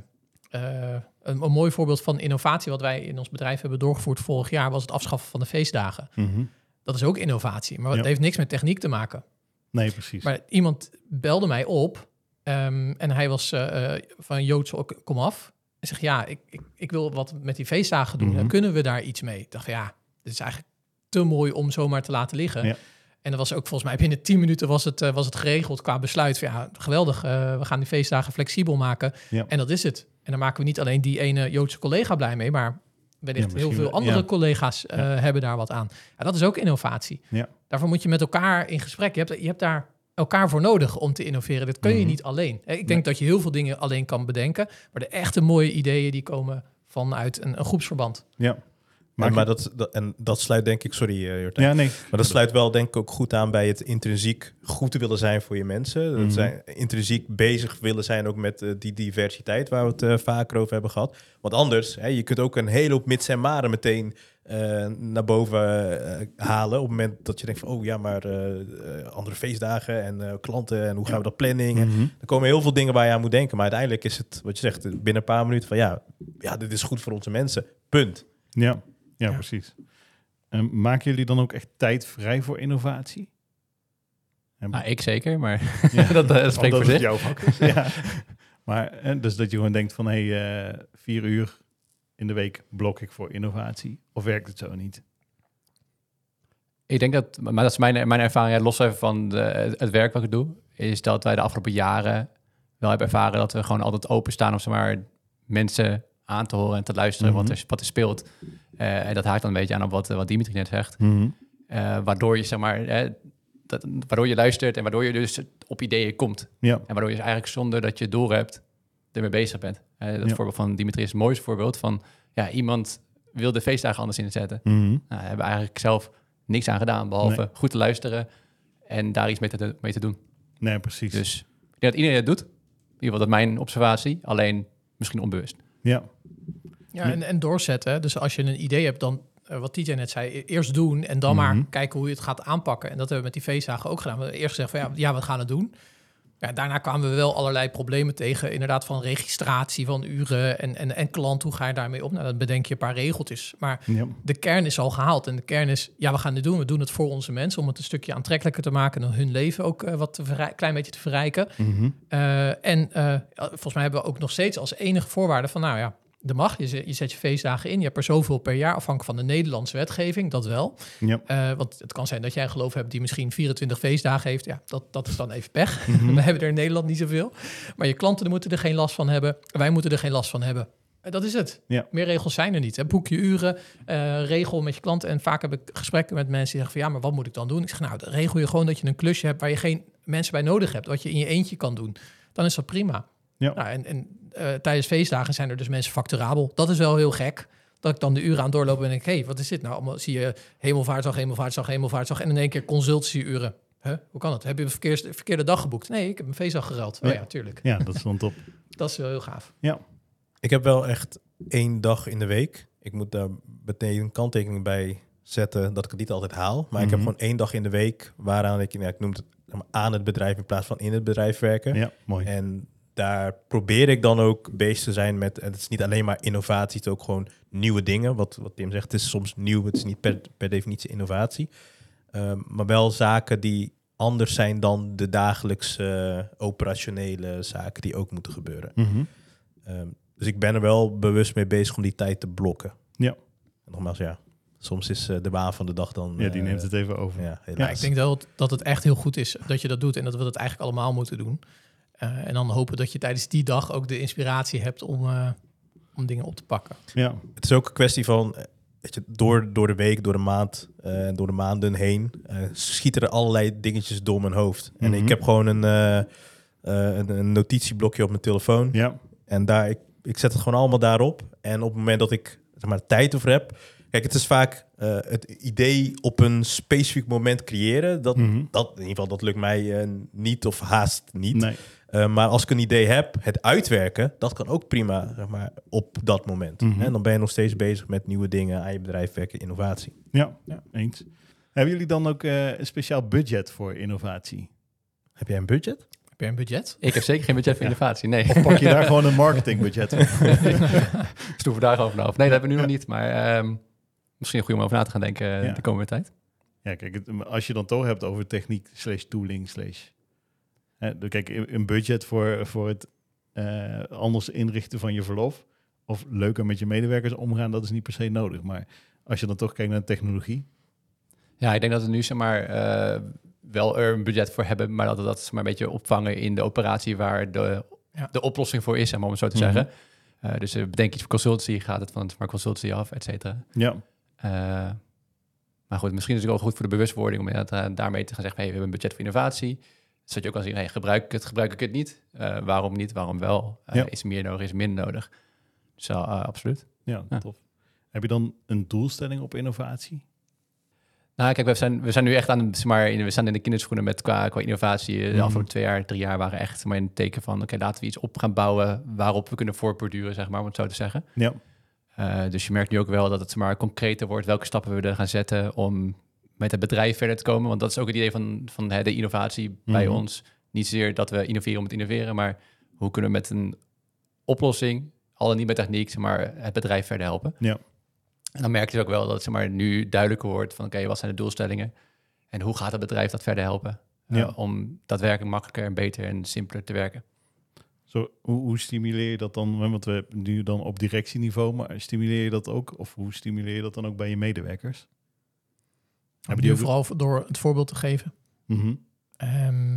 eh, een, een mooi voorbeeld van innovatie wat wij in ons bedrijf hebben doorgevoerd vorig jaar... was het afschaffen van de feestdagen. Mhm. Dat is ook innovatie, maar het Ja. heeft niks met techniek te maken. Nee, precies. Maar iemand belde mij op ehm, en hij was eh, van Joods ook- kom af. En zegt, ja, ik, ik, ik wil wat met die feestdagen doen. Mhm. Kunnen we daar iets mee? Ik dacht, ja, dit is eigenlijk te mooi om zomaar te laten liggen. Ja. En dat was ook volgens mij binnen 10 minuten was het, eh, was het geregeld qua besluit. Van, ja, geweldig, we gaan die feestdagen flexibel maken. Ja. En dat is het. En dan maken we niet alleen die ene Joodse collega blij mee, maar wellicht Ja, heel veel andere ja. collega's hebben daar wat aan. Dat is ook innovatie. Ja. Daarvoor moet je met elkaar in gesprek. Je hebt, je hebt daar elkaar voor nodig om te innoveren. Dit kun je Mhm. niet alleen. Eh, Ik denk Nee. dat je heel veel dingen alleen kan bedenken. Maar de echte mooie ideeën die komen vanuit een, een groepsverband. Ja. En, maar je- dat, dat, en dat sluit denk ik, sorry eh, Jortijn, ja, nee. maar dat sluit wel denk ik ook goed aan bij het intrinsiek goed te willen zijn voor je mensen. Mhm. Dat zijn intrinsiek bezig willen zijn ook met eh, die diversiteit waar we het eh, vaker over hebben gehad. Want anders, hè, je kunt ook een hele hoop mits en maren meteen eh, naar boven eh, halen. Op het moment dat je denkt van, oh ja, maar eh, andere feestdagen en eh, klanten en hoe gaan Ja. we dat planning? Mhm. er komen heel veel dingen waar je aan moet denken. Maar uiteindelijk is het, wat je zegt, binnen een paar minuten van ja, ja dit is goed voor onze mensen. Punt. Ja, ja, Ja. precies. En maken jullie dan ook echt tijd vrij voor innovatie? En- Nou, ik zeker, maar Ja. dat, dat spreekt Omdat voor zich. jouw vak is. ja. Maar dus dat je gewoon denkt van, hé, hey, eh, vier uur in de week blok ik voor innovatie. Of werkt het zo niet? Ik denk dat, maar dat is mijn, mijn ervaring, ja, los even van de, het werk wat ik doe, is dat wij de afgelopen jaren wel hebben ervaren dat we gewoon altijd openstaan om zeg maar, mensen aan te horen en te luisteren Mhm. wat, er, wat er speelt. Eh, en dat haakt dan een beetje aan op wat, wat Dimitri net zegt. Mhm. Eh, waardoor je zeg maar, eh, dat, waardoor je luistert en waardoor je dus op ideeën komt. Ja, En waardoor je dus eigenlijk zonder dat je door hebt, ermee bezig bent. Eh, dat Ja. voorbeeld van Dimitri is het mooiste voorbeeld van ja, iemand wil de feestdagen anders inzetten. Nou, daar hebben we eigenlijk zelf niks aan gedaan, behalve Nee. goed te luisteren en daar iets mee te, mee te doen. Nee, precies. Dus ik denk dat iedereen het doet. In ieder geval, dat is mijn observatie. Alleen misschien onbewust. Ja, Ja, en, en doorzetten. Dus als je een idee hebt, dan, eh, wat TJ net zei, e- eerst doen en dan maar Mhm. kijken hoe je het gaat aanpakken. En dat hebben we met die feestdagen ook gedaan. We hebben eerst gezegd van ja, ja, we gaan het doen. Ja, daarna kwamen we wel allerlei problemen tegen, inderdaad van registratie van uren en, en, en klant, hoe ga je daarmee op? Nou, dan bedenk je een paar regeltjes. Maar ja. de kern is al gehaald. En de kern is, ja, we gaan dit doen. We doen het voor onze mensen om het een stukje aantrekkelijker te maken en hun leven ook eh, wat verrij- klein beetje te verrijken. Mhm. Eh, en eh, volgens mij hebben we ook nog steeds als enige voorwaarde van, nou ja, er mag. Je zet, je zet je feestdagen in. Je hebt er zoveel per jaar, afhankelijk van de Nederlandse wetgeving, dat wel. ja. Eh, want het kan zijn dat jij een geloof hebt die misschien 24 feestdagen heeft. Ja, dat, dat is dan even pech. Mhm. We hebben er in Nederland niet zoveel. Maar je klanten moeten er geen last van hebben. Wij moeten er geen last van hebben. En dat is het. Ja. Meer regels zijn er niet. Hè. Boek je uren, eh, regel met je klanten. En vaak heb ik gesprekken met mensen die zeggen van... ja, maar wat moet ik dan doen? Ik zeg, nou, regel je gewoon dat je een klusje hebt... waar je geen mensen bij nodig hebt. Wat je in je eentje kan doen. Dan is dat prima. Ja. Nou, en en eh, tijdens feestdagen zijn er dus mensen facturabel. Dat is wel heel gek. Dat ik dan de uren aan het doorlopen ben en denk... hé, hey, wat is dit nou? Allemaal zie je hemelvaartdag, hemelvaartdag, hemelvaartdag... en in één keer consultieuren. Huh? Hoe kan het? Heb je een verkeerde, verkeerde dag geboekt? Nee, ik heb een feestdag geruild. Oh Ja. ja, tuurlijk. ja, dat is dan top. Dat is wel heel gaaf. Ik heb wel echt één dag in de week. Ik moet daar meteen een kanttekening bij zetten dat ik het niet altijd haal. Maar ik heb Mhm. gewoon één dag in de week waaraan ik, ja, ik noem het aan het bedrijf in plaats van in het bedrijf werken. Ja, mooi. En daar probeer ik dan ook bezig te zijn met, en het is niet alleen maar innovatie, het is ook gewoon nieuwe dingen. Wat, wat Tim zegt, het is soms nieuw, het is niet per, per definitie innovatie. Ehm, maar wel zaken die anders zijn dan de dagelijkse operationele zaken die ook moeten gebeuren. Mhm. Ehm, dus ik ben er wel bewust mee bezig om die tijd te blokken. Ja. En nogmaals, ja, soms is eh, de baan van de dag dan... Ja, die eh, neemt het even over. Ja, ik denk wel dat het echt heel goed is dat je dat doet en dat we dat eigenlijk allemaal moeten doen. Eh, en dan hopen dat je tijdens die dag ook de inspiratie hebt om, eh, om dingen op te pakken. Ja, Het is ook een kwestie van, eh, weet je, door, door de week, door de maand eh, door de maanden heen, eh, schieten er allerlei dingetjes door mijn hoofd. En Mhm. ik heb gewoon een, eh, eh, een, een notitieblokje op mijn telefoon. ja. En daar, ik, ik zet het gewoon allemaal daarop. En op het moment dat ik zeg maar, tijd over heb. Kijk, het is vaak eh, het idee op een specifiek moment creëren. Dat, Mhm. dat, in ieder geval, dat lukt mij niet of haast niet. Nee. Eh, maar als ik een idee heb, het uitwerken, dat kan ook prima zeg maar, op dat moment. Mhm. En dan ben je nog steeds bezig met nieuwe dingen aan je bedrijf werken, innovatie. Ja, Ja. eens. Hebben jullie dan ook eh, een speciaal budget voor innovatie? Heb jij een budget? Heb jij een budget? Ik heb zeker geen budget voor Ja. innovatie. Nee, Of pak je daar gewoon een marketingbudget voor? stoeven daar over af. Nee, dat hebben we nu nog niet. Maar ehm, misschien goed om over na te gaan denken eh, Ja. de komende tijd. Ja, kijk, als je dan toch hebt over techniek slash tooling slash... Kijk, een een budget voor, voor het eh, anders inrichten van je verlof... of leuker met je medewerkers omgaan, dat is niet per se nodig. Maar als je dan toch kijkt naar de technologie... Ja, ik denk dat we nu zeg maar eh, wel er een budget voor hebben, maar dat we dat zeg maar een beetje opvangen in de operatie waar de, Ja. de oplossing voor is, zeg maar, om het zo te Mhm. zeggen. Eh, dus bedenk iets voor consultancy, gaat het van het maar consultancy af, et cetera. Ja, Eh, maar goed, misschien is het ook wel goed voor de bewustwording om inderdaad, daarmee te gaan zeggen, hey, we hebben een budget voor innovatie. Zodat je ook kan zien, hey, gebruik ik het, gebruik ik het niet? Eh, waarom niet, waarom wel? Eh, Ja. Is er meer nodig, is er minder nodig? Dus ja, eh, absoluut. ja, Ja. tof. Heb je dan een doelstelling op innovatie? Nou, kijk, we zijn, we zijn nu echt aan, zeg maar, in, we staan in de kinderschoenen met qua, qua innovatie. De Mhm. afgelopen twee jaar, drie jaar waren echt maar, in het teken van, oké, laten we iets op gaan bouwen waarop we kunnen voortborduren, zeg maar, om het zo te zeggen. Ja, dus je merkt nu ook wel dat het maar concreter wordt welke stappen we er gaan zetten om met het bedrijf verder te komen. Want dat is ook het idee van, van hè, de innovatie bij Mhm. ons. Niet zozeer dat we innoveren om het innoveren, maar hoe kunnen we met een oplossing, al dan niet met techniek, maar, het bedrijf verder helpen. Ja. En dan merk je dus ook wel dat het zeg maar, nu duidelijker wordt van oké, wat zijn de doelstellingen en hoe gaat het bedrijf dat verder helpen eh, Ja. om daadwerkelijk makkelijker en beter en simpeler te werken. Zo, hoe, hoe stimuleer je dat dan? Want we hebben nu dan op directieniveau, maar stimuleer je dat ook? Of hoe stimuleer je dat dan ook bij je medewerkers? Hebben die vooral door het voorbeeld te geven? Mhm. Ehm,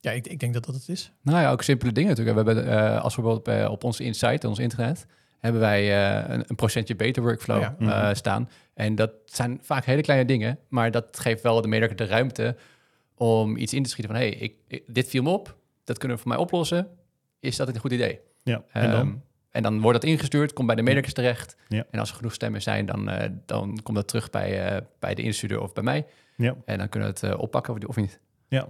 ja, ik, ik denk dat dat het is. Nou ja, ook simpele dingen natuurlijk. We hebben eh, als bijvoorbeeld op, eh, op onze insight, ons internet, hebben wij eh, een, een procentje beter workflow Ja. eh, Mhm. staan. En dat zijn vaak hele kleine dingen, maar dat geeft wel de medewerker de ruimte om iets in te schieten van, hé, hey, ik, ik- dit viel me op, dat kunnen we voor mij oplossen. Is dat een goed idee? Ja, en dan? Ehm, En dan wordt dat ingestuurd, komt bij de medewerkers terecht. Ja. En als er genoeg stemmen zijn, dan, eh, dan komt dat terug bij, eh, bij de instuurder of bij mij. Ja. En dan kunnen we het eh, oppakken of- of niet. Ja.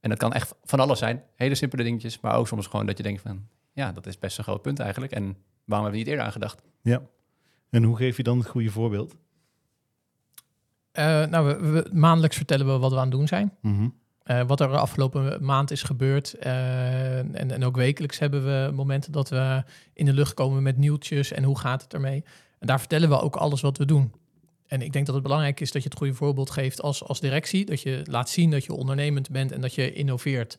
En dat kan echt van alles zijn. Hele simpele dingetjes, maar ook soms gewoon dat je denkt van... ja, dat is best een groot punt eigenlijk. En waarom hebben we niet eerder aan gedacht? Ja. En hoe geef je dan het goede voorbeeld? Eh, nou, we, we- maandelijks vertellen we wat we aan het doen zijn. Mhm. Eh, wat er de afgelopen maand is gebeurd. Eh, en, en ook wekelijks hebben we momenten dat we in de lucht komen met nieuwtjes en hoe gaat het ermee. En daar vertellen we ook alles wat we doen. En ik denk dat het belangrijk is dat je het goede voorbeeld geeft als, als directie. Dat je laat zien dat je ondernemend bent en dat je innoveert.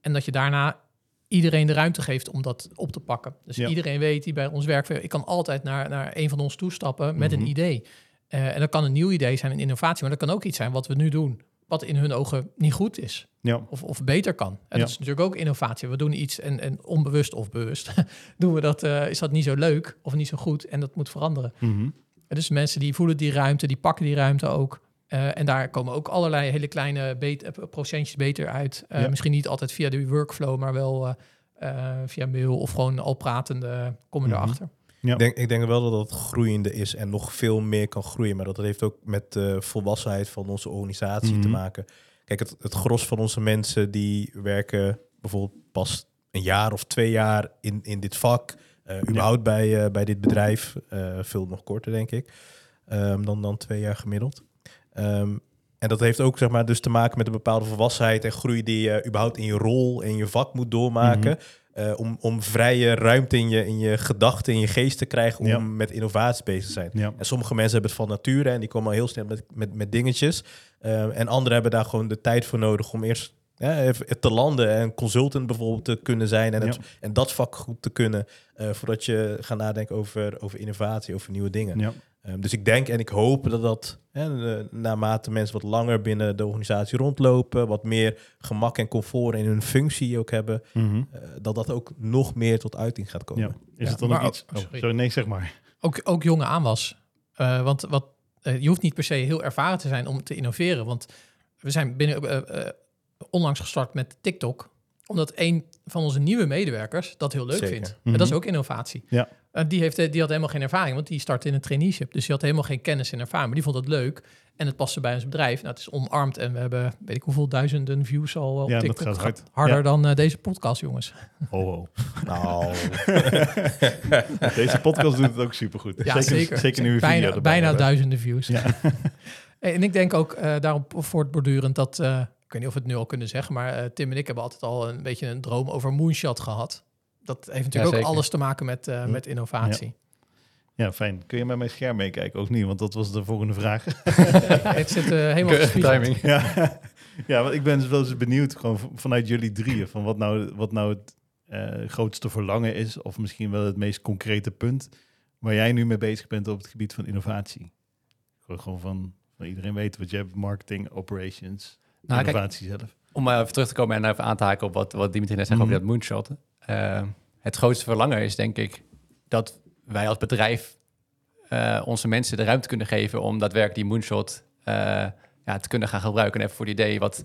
En dat je daarna iedereen de ruimte geeft om dat op te pakken. Dus Ja. iedereen weet die bij ons werkt, ik kan altijd naar, naar een van ons toestappen met Mhm. een idee. Eh, en dat kan een nieuw idee zijn, een innovatie, maar dat kan ook iets zijn wat we nu doen, wat in hun ogen niet goed is Ja. of, of beter kan. En dat is natuurlijk ook innovatie. We doen iets en, en onbewust of bewust doen we dat, eh, is dat niet zo leuk of niet zo goed en dat moet veranderen. Mhm. En dus mensen die voelen die ruimte, die pakken die ruimte ook. Eh, en daar komen ook allerlei hele kleine bet- eh, procentjes beter uit. Ja. Misschien niet altijd via de workflow, maar wel via mail of gewoon al pratende kom je Mhm. erachter. Ja. Ik, denk, ik denk wel dat het groeiende is en nog veel meer kan groeien. Maar dat heeft ook met de volwassenheid van onze organisatie te Mhm. maken. Kijk, het, het gros van onze mensen die werken bijvoorbeeld pas een jaar of twee jaar in, in dit vak. eh überhaupt bij, eh, bij dit bedrijf. eh, veel nog korter, denk ik. ehm, dan, dan twee jaar gemiddeld. Ehm, en dat heeft ook zeg maar, dus te maken met een bepaalde volwassenheid en groei die je überhaupt in je rol en je vak moet doormaken. Eh, om, om vrije ruimte in je, in je gedachten, in je geest te krijgen om Ja. met innovatie bezig te zijn. Ja. En sommige mensen hebben het van nature en die komen al heel snel met, met, met dingetjes. Eh, en anderen hebben daar gewoon de tijd voor nodig om eerst ja, even te landen en consultant bijvoorbeeld te kunnen zijn en, het, Ja. en dat vak goed te kunnen eh, voordat je gaat nadenken over, over innovatie, over nieuwe dingen. Ja. Ehm, dus ik denk en ik hoop dat dat, hè, eh, naarmate mensen wat langer binnen de organisatie rondlopen, wat meer gemak en comfort in hun functie ook hebben, Mhm. eh, dat dat ook nog meer tot uiting gaat komen. ja. Is Ja, het dan maar ook iets... oh, sorry. sorry, nee, zeg maar. Ook, ook jonge aanwas. Eh, want wat, je hoeft niet per se heel ervaren te zijn om te innoveren. Want we zijn binnen eh, eh, onlangs gestart met TikTok. Omdat een van onze nieuwe medewerkers dat heel leuk Zeker. vindt. Mhm. En dat is ook innovatie. Ja. Eh, die, heeft, eh, die had helemaal geen ervaring, want die startte in een traineeship. Dus die had helemaal geen kennis en ervaring. Maar die vond het leuk. En het paste bij ons bedrijf. Nou, het is omarmd. En we hebben, weet ik hoeveel duizenden views al op Ja, dat TikTok. gaat Het hard. Harder Ja. dan eh, deze podcast, jongens. Ho, ho. Nou, Deze podcast doet het ook supergoed. Ja, zeker. Zeker nu we bijna, video bijna hebben. duizenden views. Ja. en ik denk ook uh, daarop voortbordurend dat, uh, ik weet niet of we het nu al kunnen zeggen, maar uh, Tim en ik hebben altijd al een beetje een droom over moonshot gehad. Dat heeft natuurlijk Ja, ook alles te maken met, uh, Hm. met innovatie. Ja, fijn. Kun je met mijn scherm meekijken? Ook niet, want dat was de volgende vraag. het zit uh, helemaal timing. ja. ja, want ik ben wel eens benieuwd gewoon vanuit jullie drieën van wat nou, wat nou het eh, grootste verlangen is, of misschien wel het meest concrete punt waar jij nu mee bezig bent op het gebied van innovatie. Gewoon, van, van iedereen weet wat je hebt, marketing, operations, Nou, kijk, innovatie zelf. Om uh, even terug te komen en even aan te haken op wat, wat Dimitri net zei Mhm. over dat moonshot. Uh, het grootste verlangen is denk ik dat wij als bedrijf uh, onze mensen de ruimte kunnen geven om daadwerkelijk die moonshot uh, ja, te kunnen gaan gebruiken. En even voor het idee wat,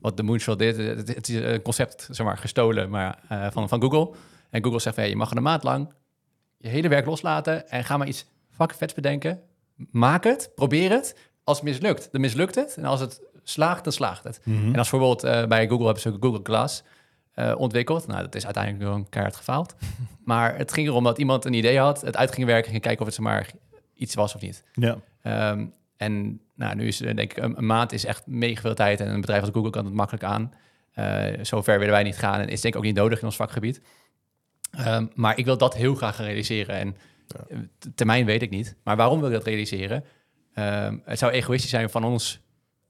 wat de moonshot deed. Het, het is een concept zeg maar, gestolen maar, van, van Google. En Google zegt, hey, je mag een maand lang je hele werk loslaten en ga maar iets fucking vets bedenken. Maak het, probeer het. Als het mislukt, dan mislukt het. En als het slaagt, dan slaagt het. Mhm. En als bijvoorbeeld uh, bij Google hebben ze Google Glass uh, ontwikkeld. Nou, dat is uiteindelijk gewoon keihard gefaald. maar het ging erom dat iemand een idee had, het uit ging werken, ging kijken of het zomaar iets was of niet. Ja. Um, en nou, nu is denk ik een, een, maand is echt mega veel tijd en een bedrijf als Google kan het makkelijk aan. Uh, zover willen wij niet gaan en is denk ik ook niet nodig in ons vakgebied. Um, maar ik wil dat heel graag gaan realiseren. En ja. termijn weet ik niet. Maar waarom wil ik dat realiseren? Um, het zou egoïstisch zijn van ons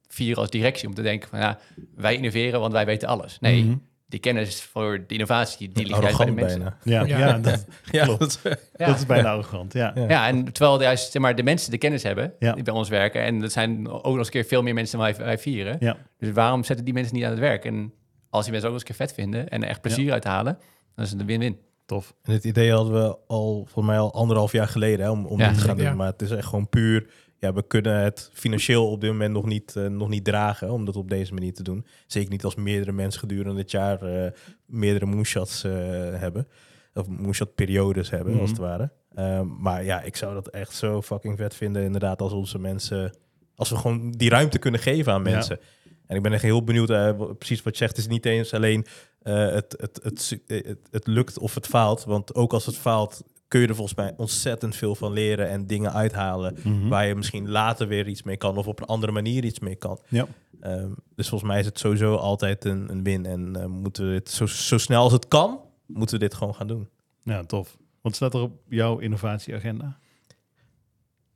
vier als directie om te denken van ja, wij innoveren, want wij weten alles. Nee, mm -hmm. Die kennis voor de innovatie, die ligt juist bij de mensen. Bijna. Ja, ja. ja, dat, ja, klopt. Dat, ja. dat is bijna arrogant, ja. Ja, ja en terwijl juist zeg maar, de mensen de kennis hebben die bij ons werken, en dat zijn ook nog eens een keer veel meer mensen dan wij, wij vieren. Ja. Dus waarom zetten die mensen niet aan het werk? En als die mensen ook eens een keer vet vinden en er echt plezier uithalen, dan is het een win-win. Tof. En het idee hadden we al, voor mij al anderhalf jaar geleden, hè, om, om dit te gaan doen. Maar het is echt gewoon puur ja, we kunnen het financieel op dit moment nog niet, uh, nog niet dragen om dat op deze manier te doen. Zeker niet als meerdere mensen gedurende het jaar uh, meerdere moonshots uh, hebben. Of moest je wat periodes hebben, Mhm. als het ware. Ehm, maar ja, ik zou dat echt zo fucking vet vinden, inderdaad, als onze mensen... Als we gewoon die ruimte kunnen geven aan Ja. mensen. En ik ben echt heel benieuwd, eh, precies wat je zegt, het is niet eens alleen eh, het, het, het, eh, het, het lukt of het faalt. Want ook als het faalt, kun je er volgens mij ontzettend veel van leren en dingen uithalen. Mhm. Waar je misschien later weer iets mee kan of op een andere manier iets mee kan. Ja. Ehm, dus volgens mij is het sowieso altijd een, een win. En eh, moeten we dit zo, zo snel als het kan, moeten we dit gewoon gaan doen. Ja, tof. Wat staat er op jouw innovatieagenda?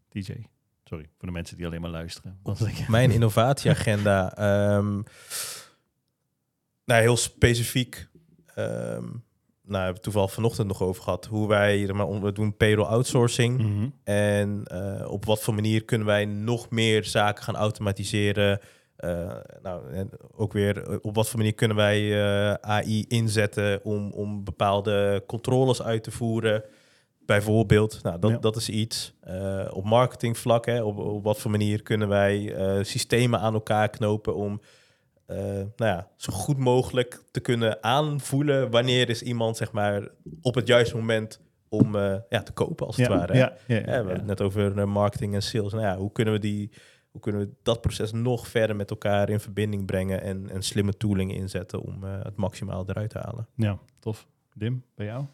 DJ. Sorry, voor de mensen die alleen maar luisteren. Mijn innovatieagenda. ehm nou, heel specifiek. ehm nou, hebben we toevallig vanochtend nog over gehad. Hoe wij, we doen payroll outsourcing. Mhm. En eh, op wat voor manier kunnen wij nog meer zaken gaan automatiseren? Eh, nou, en ook weer eh, op wat voor manier kunnen wij AI inzetten om, om bepaalde controles uit te voeren? Bijvoorbeeld, nou, dat, Ja. dat is iets. Op marketingvlak, hè, op, op wat voor manier kunnen wij systemen aan elkaar knopen om eh, nou ja, zo goed mogelijk te kunnen aanvoelen wanneer is iemand zeg maar, op het juiste moment om eh, ja, te kopen als het Ja, ware. hè? ja, ja, Ja, we hebben het net over eh, marketing en sales. Nou ja, hoe kunnen we die, hoe kunnen we dat proces nog verder met elkaar in verbinding brengen en, en slimme tooling inzetten om eh, het maximaal eruit te halen? ja, tof. Dim, bij jou?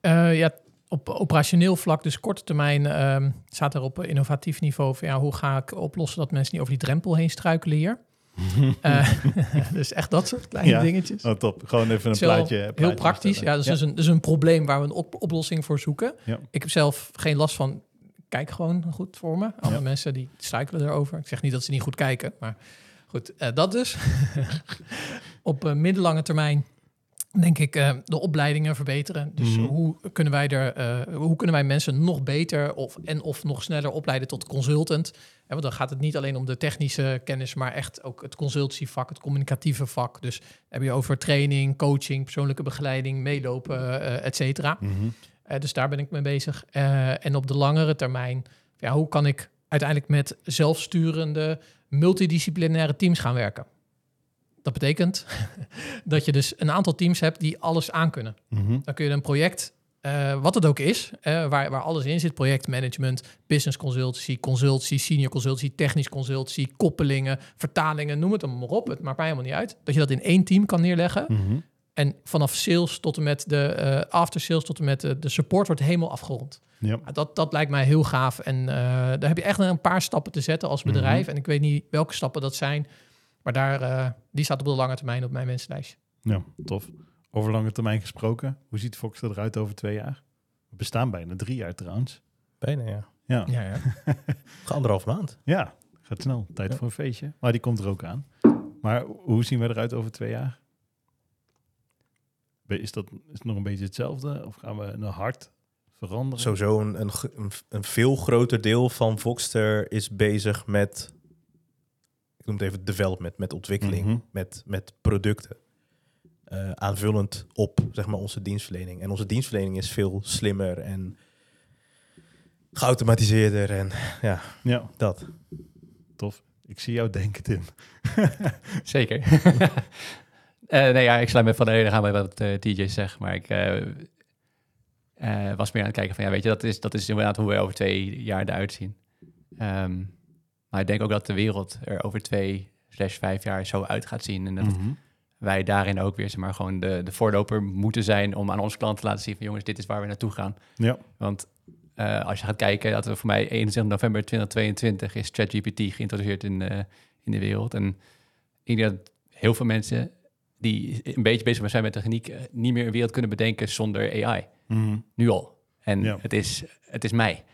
Eh, ja, op operationeel vlak, dus korte termijn, ehm, staat er op innovatief niveau van ja, hoe ga ik oplossen dat mensen niet over die drempel heen struikelen hier. Eh, dus echt dat soort kleine Ja. dingetjes. Oh, top. Gewoon even een is plaatje. heel praktisch. Ja, dus, dus, een, dus een probleem waar we een op- oplossing voor zoeken. Ja. Ik heb zelf geen last van. Kijk gewoon goed voor me. Andere Ja. mensen die struikelen erover. Ik zeg niet dat ze niet goed kijken, maar goed, eh, dat dus. op eh, middellange termijn denk ik eh, de opleidingen verbeteren. Dus Mhm. hoe kunnen wij er, eh, hoe kunnen wij mensen nog beter of en of nog sneller opleiden tot consultant? Want dan gaat het niet alleen om de technische kennis, maar echt ook het consultancyvak, het communicatieve vak. Dus heb je over training, coaching, persoonlijke begeleiding, meelopen, eh et cetera. Mhm. Dus daar ben ik mee bezig. En op de langere termijn, ja, hoe kan ik uiteindelijk met zelfsturende, multidisciplinaire teams gaan werken? Dat betekent dat je dus een aantal teams hebt die alles aankunnen. Mhm. Dan kun je een project, eh, wat het ook is, eh, waar, waar alles in zit, projectmanagement, business consultancy, consultancy, senior consultancy, technisch consultancy, koppelingen, vertalingen, noem het dan maar op. Het maakt mij helemaal niet uit. Dat je dat in één team kan neerleggen. Mhm. En vanaf sales tot en met de eh after sales tot en met de, de support wordt helemaal afgerond. Ja. Dat, dat lijkt mij heel gaaf. En daar heb je echt een paar stappen te zetten als bedrijf. Mhm. En ik weet niet welke stappen dat zijn. Maar daar, eh, die staat op de lange termijn op mijn wensenlijstje. ja, tof. Over lange termijn gesproken. Hoe ziet Fox eruit over twee jaar? We bestaan bijna drie jaar trouwens. Bijna, ja. Ja, Ja, ja. Anderhalf maand. ja gaat snel. Tijd Ja. voor een feestje. Maar die komt er ook aan. Maar hoe zien we eruit over twee jaar? Is, dat, is het nog een beetje hetzelfde? Of gaan we naar hard veranderen? Sowieso een, een, een veel groter deel van Voxter is bezig met, ik noem het even development, met ontwikkeling, Mhm. met, met producten. Eh, aanvullend op zeg maar, onze dienstverlening. En onze dienstverlening is veel slimmer en geautomatiseerder en ja, Ja, dat. tof. Ik zie jou denken, Tim. Zeker. Eh, nee, ja, ik sluit me van de reden aan bij wat eh DJ zegt, maar ik eh, eh, was meer aan het kijken van, ja, weet je, dat is, dat is inderdaad hoe we over twee jaar eruit zien. Ehm, maar ik denk ook dat de wereld er over twee slash vijf jaar zo uit gaat zien en dat Mhm. wij daarin ook weer, zeg maar, gewoon de, de voorloper moeten zijn om aan onze klanten te laten zien van, jongens, dit is waar we naartoe gaan. Ja, Want eh, als je gaat kijken, dat we voor mij 21 november 2022 is ChatGPT geïntroduceerd in, eh, in de wereld. En ik denk dat heel veel mensen die een beetje bezig zijn met techniek, eh, niet meer een wereld kunnen bedenken zonder AI. Mhm. Nu al. En Ja. het, is, het is mij.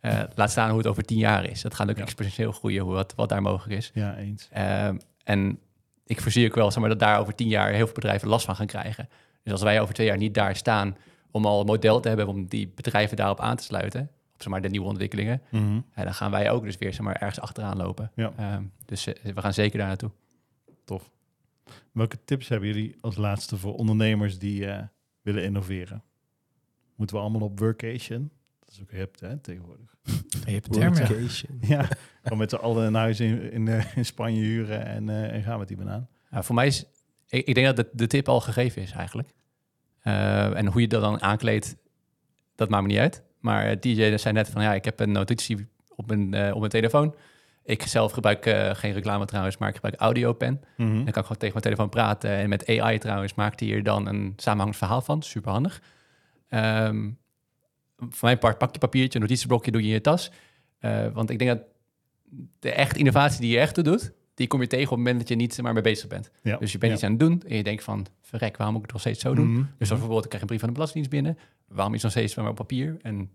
Eh, laat staan hoe het over tien jaar is. Dat gaat ook Ja. exponentieel groeien, hoe wat, wat daar mogelijk is. ja eens. Ehm, en ik voorzie ook wel zeg maar, dat daar over tien jaar heel veel bedrijven last van gaan krijgen. Dus als wij over twee jaar niet daar staan om al een model te hebben om die bedrijven daarop aan te sluiten, op zeg maar, de nieuwe ontwikkelingen, Mhm. ja, dan gaan wij ook dus weer zeg maar, ergens achteraan lopen. Ja. Ehm, dus eh, we gaan zeker daar naartoe. Tof. Welke tips hebben jullie als laatste voor ondernemers die eh, willen innoveren? Moeten we allemaal op workation? Dat is ook hip, hè, tegenwoordig. Je hebt termen. Ja, gewoon met z'n allen een huis in, in, eh, in Spanje huren en, eh, en gaan met die banaan. Nou, voor mij is, ik, ik denk dat de, de tip al gegeven is eigenlijk. Eh, en hoe je dat dan aankleedt, dat maakt me niet uit. Maar DJ zei net van, ja, ik heb een notitie op mijn, eh, op mijn telefoon. Ik zelf gebruik eh, geen reclame trouwens, maar ik gebruik AudioPen. Mhm. Dan kan ik gewoon tegen mijn telefoon praten. En met AI trouwens maakt hij hier dan een samenhangend verhaal van. Super handig. Ehm, voor mijn part pak je papiertje, een notitieblokje doe je in je tas. Eh, want ik denk dat de echte innovatie die je echt doet, die kom je tegen op het moment dat je niet maar mee bezig bent. Ja. Dus je bent Ja. iets aan het doen en je denkt van, verrek, waarom moet ik het nog steeds zo doen? Mhm. Dus als bijvoorbeeld, ik krijg een brief van de Belastingdienst binnen. Waarom is het nog steeds maar op papier? En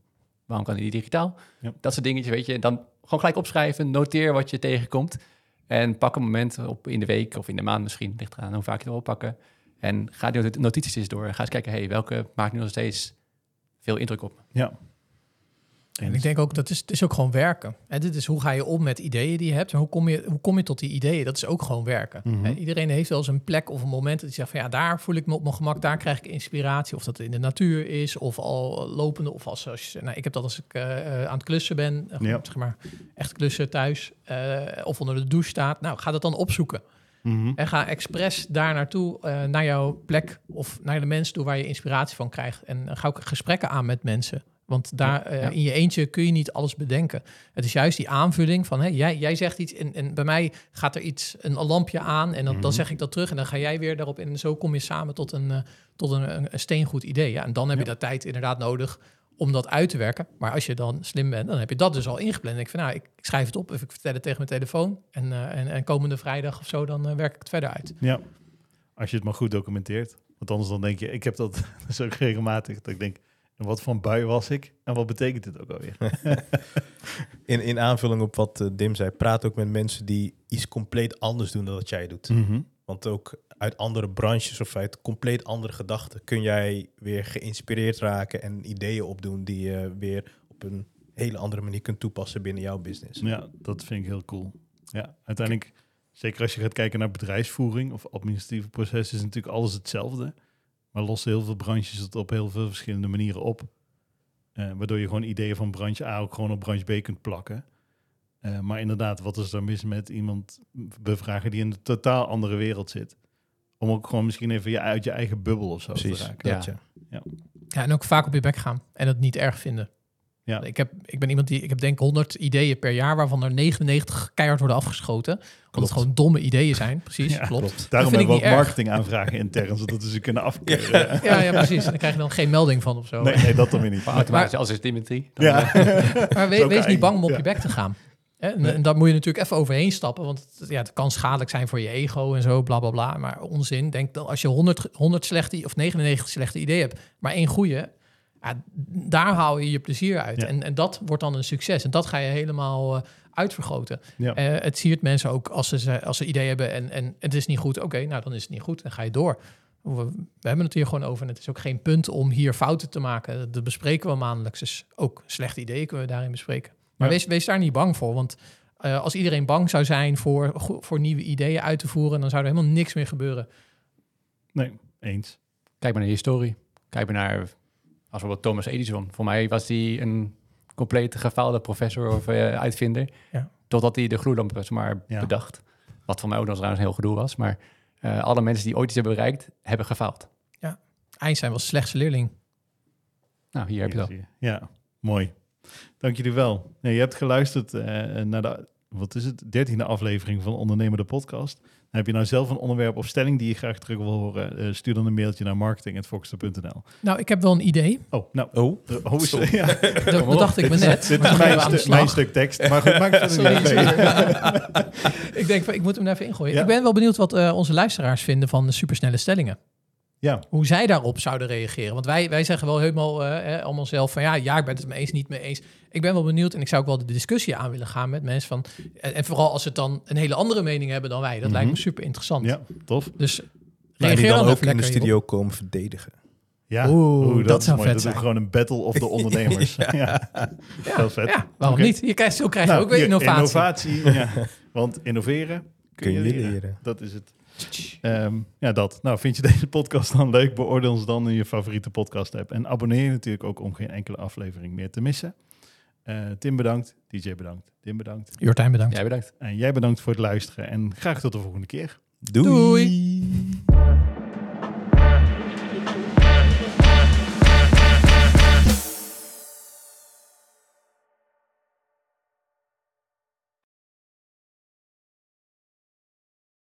waarom kan die niet digitaal? Ja. Dat soort dingetjes, weet je. Dan gewoon gelijk opschrijven, noteer wat je tegenkomt. En pak een moment op in de week of in de maand misschien, ligt eraan hoe vaak je het wil pakken. En ga die not- notities eens door. Ga eens kijken, hey, welke maakt nu nog steeds veel indruk op me? Ja. En ik denk ook dat is, het is ook gewoon werken. En dit is hoe ga je om met ideeën die je hebt. En hoe kom je, hoe kom je tot die ideeën? Dat is ook gewoon werken. Mhm. Hè, Iedereen heeft wel eens een plek of een moment dat hij zegt van ja, daar voel ik me op mijn gemak, daar krijg ik inspiratie. Of dat in de natuur is, of al lopende, of als, als je, nou, ik heb dat als ik eh, eh, aan het klussen ben, eh, Ja. zeg maar echt klussen thuis, eh, of onder de douche staat. Nou, ga dat dan opzoeken. Mhm. En ga expres daar naartoe, eh, naar jouw plek of naar de mensen toe waar je inspiratie van krijgt. En eh, ga ook gesprekken aan met mensen. Want daar eh, Ja. in je eentje kun je niet alles bedenken. Het is juist die aanvulling van, hè, jij, jij zegt iets en, en bij mij gaat er iets, een lampje aan en dan, dan Mhm. zeg ik dat terug en dan ga jij weer daarop in. En zo kom je samen tot een, tot een, een, een steengoed idee. Ja, en dan heb je dat tijd inderdaad nodig om dat uit te werken. Maar als je dan slim bent, dan heb je dat dus al ingepland. Ik van, nou, ik, ik schrijf het op of ik vertel het tegen mijn telefoon. En, eh, en, en komende vrijdag of zo, dan eh, werk ik het verder uit. Ja. Als je het maar goed documenteert. Want anders dan denk je, ik heb dat dus ook regelmatig. Dat ik denk, en wat voor een bui was ik? En wat betekent dit ook alweer? In, in aanvulling op wat eh, Dim zei, praat ook met mensen die iets compleet anders doen dan wat jij doet. Mhm. Want ook uit andere branches of uit compleet andere gedachten kun jij weer geïnspireerd raken en ideeën opdoen die je weer op een hele andere manier kunt toepassen binnen jouw business. Ja, dat vind ik heel cool. Ja, uiteindelijk, zeker als je gaat kijken naar bedrijfsvoering of administratieve processen, is natuurlijk alles hetzelfde. Maar lossen heel veel branches het op heel veel verschillende manieren op. Eh, waardoor je gewoon ideeën van branche A ook gewoon op branche B kunt plakken. Eh, maar inderdaad, wat is er mis met iemand bevragen die in een totaal andere wereld zit? Om ook gewoon misschien even je, uit je eigen bubbel of zo Precies, te raken. dat Ja. ja. Ja, en ook vaak op je bek gaan en het niet erg vinden. Ja. Ik, heb, ik ben iemand die, ik heb denk 100 ideeën per jaar, waarvan er 99 keihard worden afgeschoten. Omdat Klopt. het gewoon domme ideeën zijn. Precies, Ja, klopt. klopt. Daarom vind ik hebben we ook marketingaanvragen intern, zodat we ze kunnen afkeuren. Ja, ja, precies. En dan krijg je dan geen melding van of zo. Nee, nee, dat dan weer niet. Maar automatisch, als is Dimitri. dan, Ja. Maar we- wees niet bang om op je bek te gaan. En, en daar moet je natuurlijk even overheen stappen, want het, ja, het kan schadelijk zijn voor je ego en zo, bla bla bla. Maar onzin, denk dat als je 100, 100 slechte of 99 slechte ideeën hebt, maar één goede, ja, daar haal je je plezier uit. Ja. En, en dat wordt dan een succes. En dat ga je helemaal eh, uitvergroten. Ja. Eh, het siert mensen ook als ze, als ze ideeën hebben en, en het is niet goed. Oké, nou dan is het niet goed. Dan ga je door. We, we hebben het hier gewoon over. En het is ook geen punt om hier fouten te maken. Dat bespreken we maandelijks. Dus ook slechte ideeën kunnen we daarin bespreken. Maar Ja. wees, wees daar niet bang voor. Want eh, als iedereen bang zou zijn voor, voor nieuwe ideeën uit te voeren, dan zou er helemaal niks meer gebeuren. Nee, eens. Kijk maar naar je historie. Kijk maar naar, als bijvoorbeeld Thomas Edison. Voor mij was hij een compleet gefaalde professor of eh, uitvinder. Ja. Totdat hij de gloeilamp zeg maar Ja. bedacht. Wat voor mij ook nog eens een heel gedoe was. Maar eh, alle mensen die ooit iets hebben bereikt, hebben gefaald. Einstein was de slechtste leerling. Nou, hier heb je dat. Ja, mooi. Dank jullie wel. Nee, je hebt geluisterd eh, naar de, wat is het, dertiende aflevering van Ondernemer de Podcast. heb je nou zelf een onderwerp of stelling die je graag terug wil horen? eh, stuur dan een mailtje naar marketing.foxter.nl. Nou, ik heb wel een idee. Oh, nou. Oh, oh, is- Sorry. ja, Dat bedacht ik me net. Dit is mijn, stu- mijn stuk tekst. Maar goed, maak het Sorry, niet sorry. ik denk, ik moet hem even ingooien. Ja. Ik ben wel benieuwd wat eh, onze luisteraars vinden van de supersnelle stellingen. Ja, Hoe zij daarop zouden reageren. Want wij, wij zeggen wel helemaal eh, eh, allemaal zelf van ja, ja, ik ben het mee eens, niet mee eens. Ik ben wel benieuwd en ik zou ook wel de discussie aan willen gaan met mensen van. En, en vooral als ze dan een hele andere mening hebben dan wij. Dat lijkt me Mhm. super interessant. ja, tof. Dus reageer die dan, dan even ook in de studio komen verdedigen. Ja, Oeh, dat is zou mooi. vet Dat is zijn. gewoon een battle of de ondernemers. ja. heel vet. Ja, waarom niet? Je krijgt, zo krijg je Nou, ook weer innovatie. innovatie, ja. Want innoveren kun, Kun je je leren. leren. Dat is het. Ehm, ja, dat. Nou, vind je deze podcast dan leuk? Beoordeel ons dan in je favoriete podcast app. En abonneer je natuurlijk ook om geen enkele aflevering meer te missen. Eh, Tim bedankt, DJ bedankt, Tim bedankt. Jortijn, bedankt. Jij bedankt. En jij bedankt voor het luisteren en graag tot de volgende keer. Doei. Doei.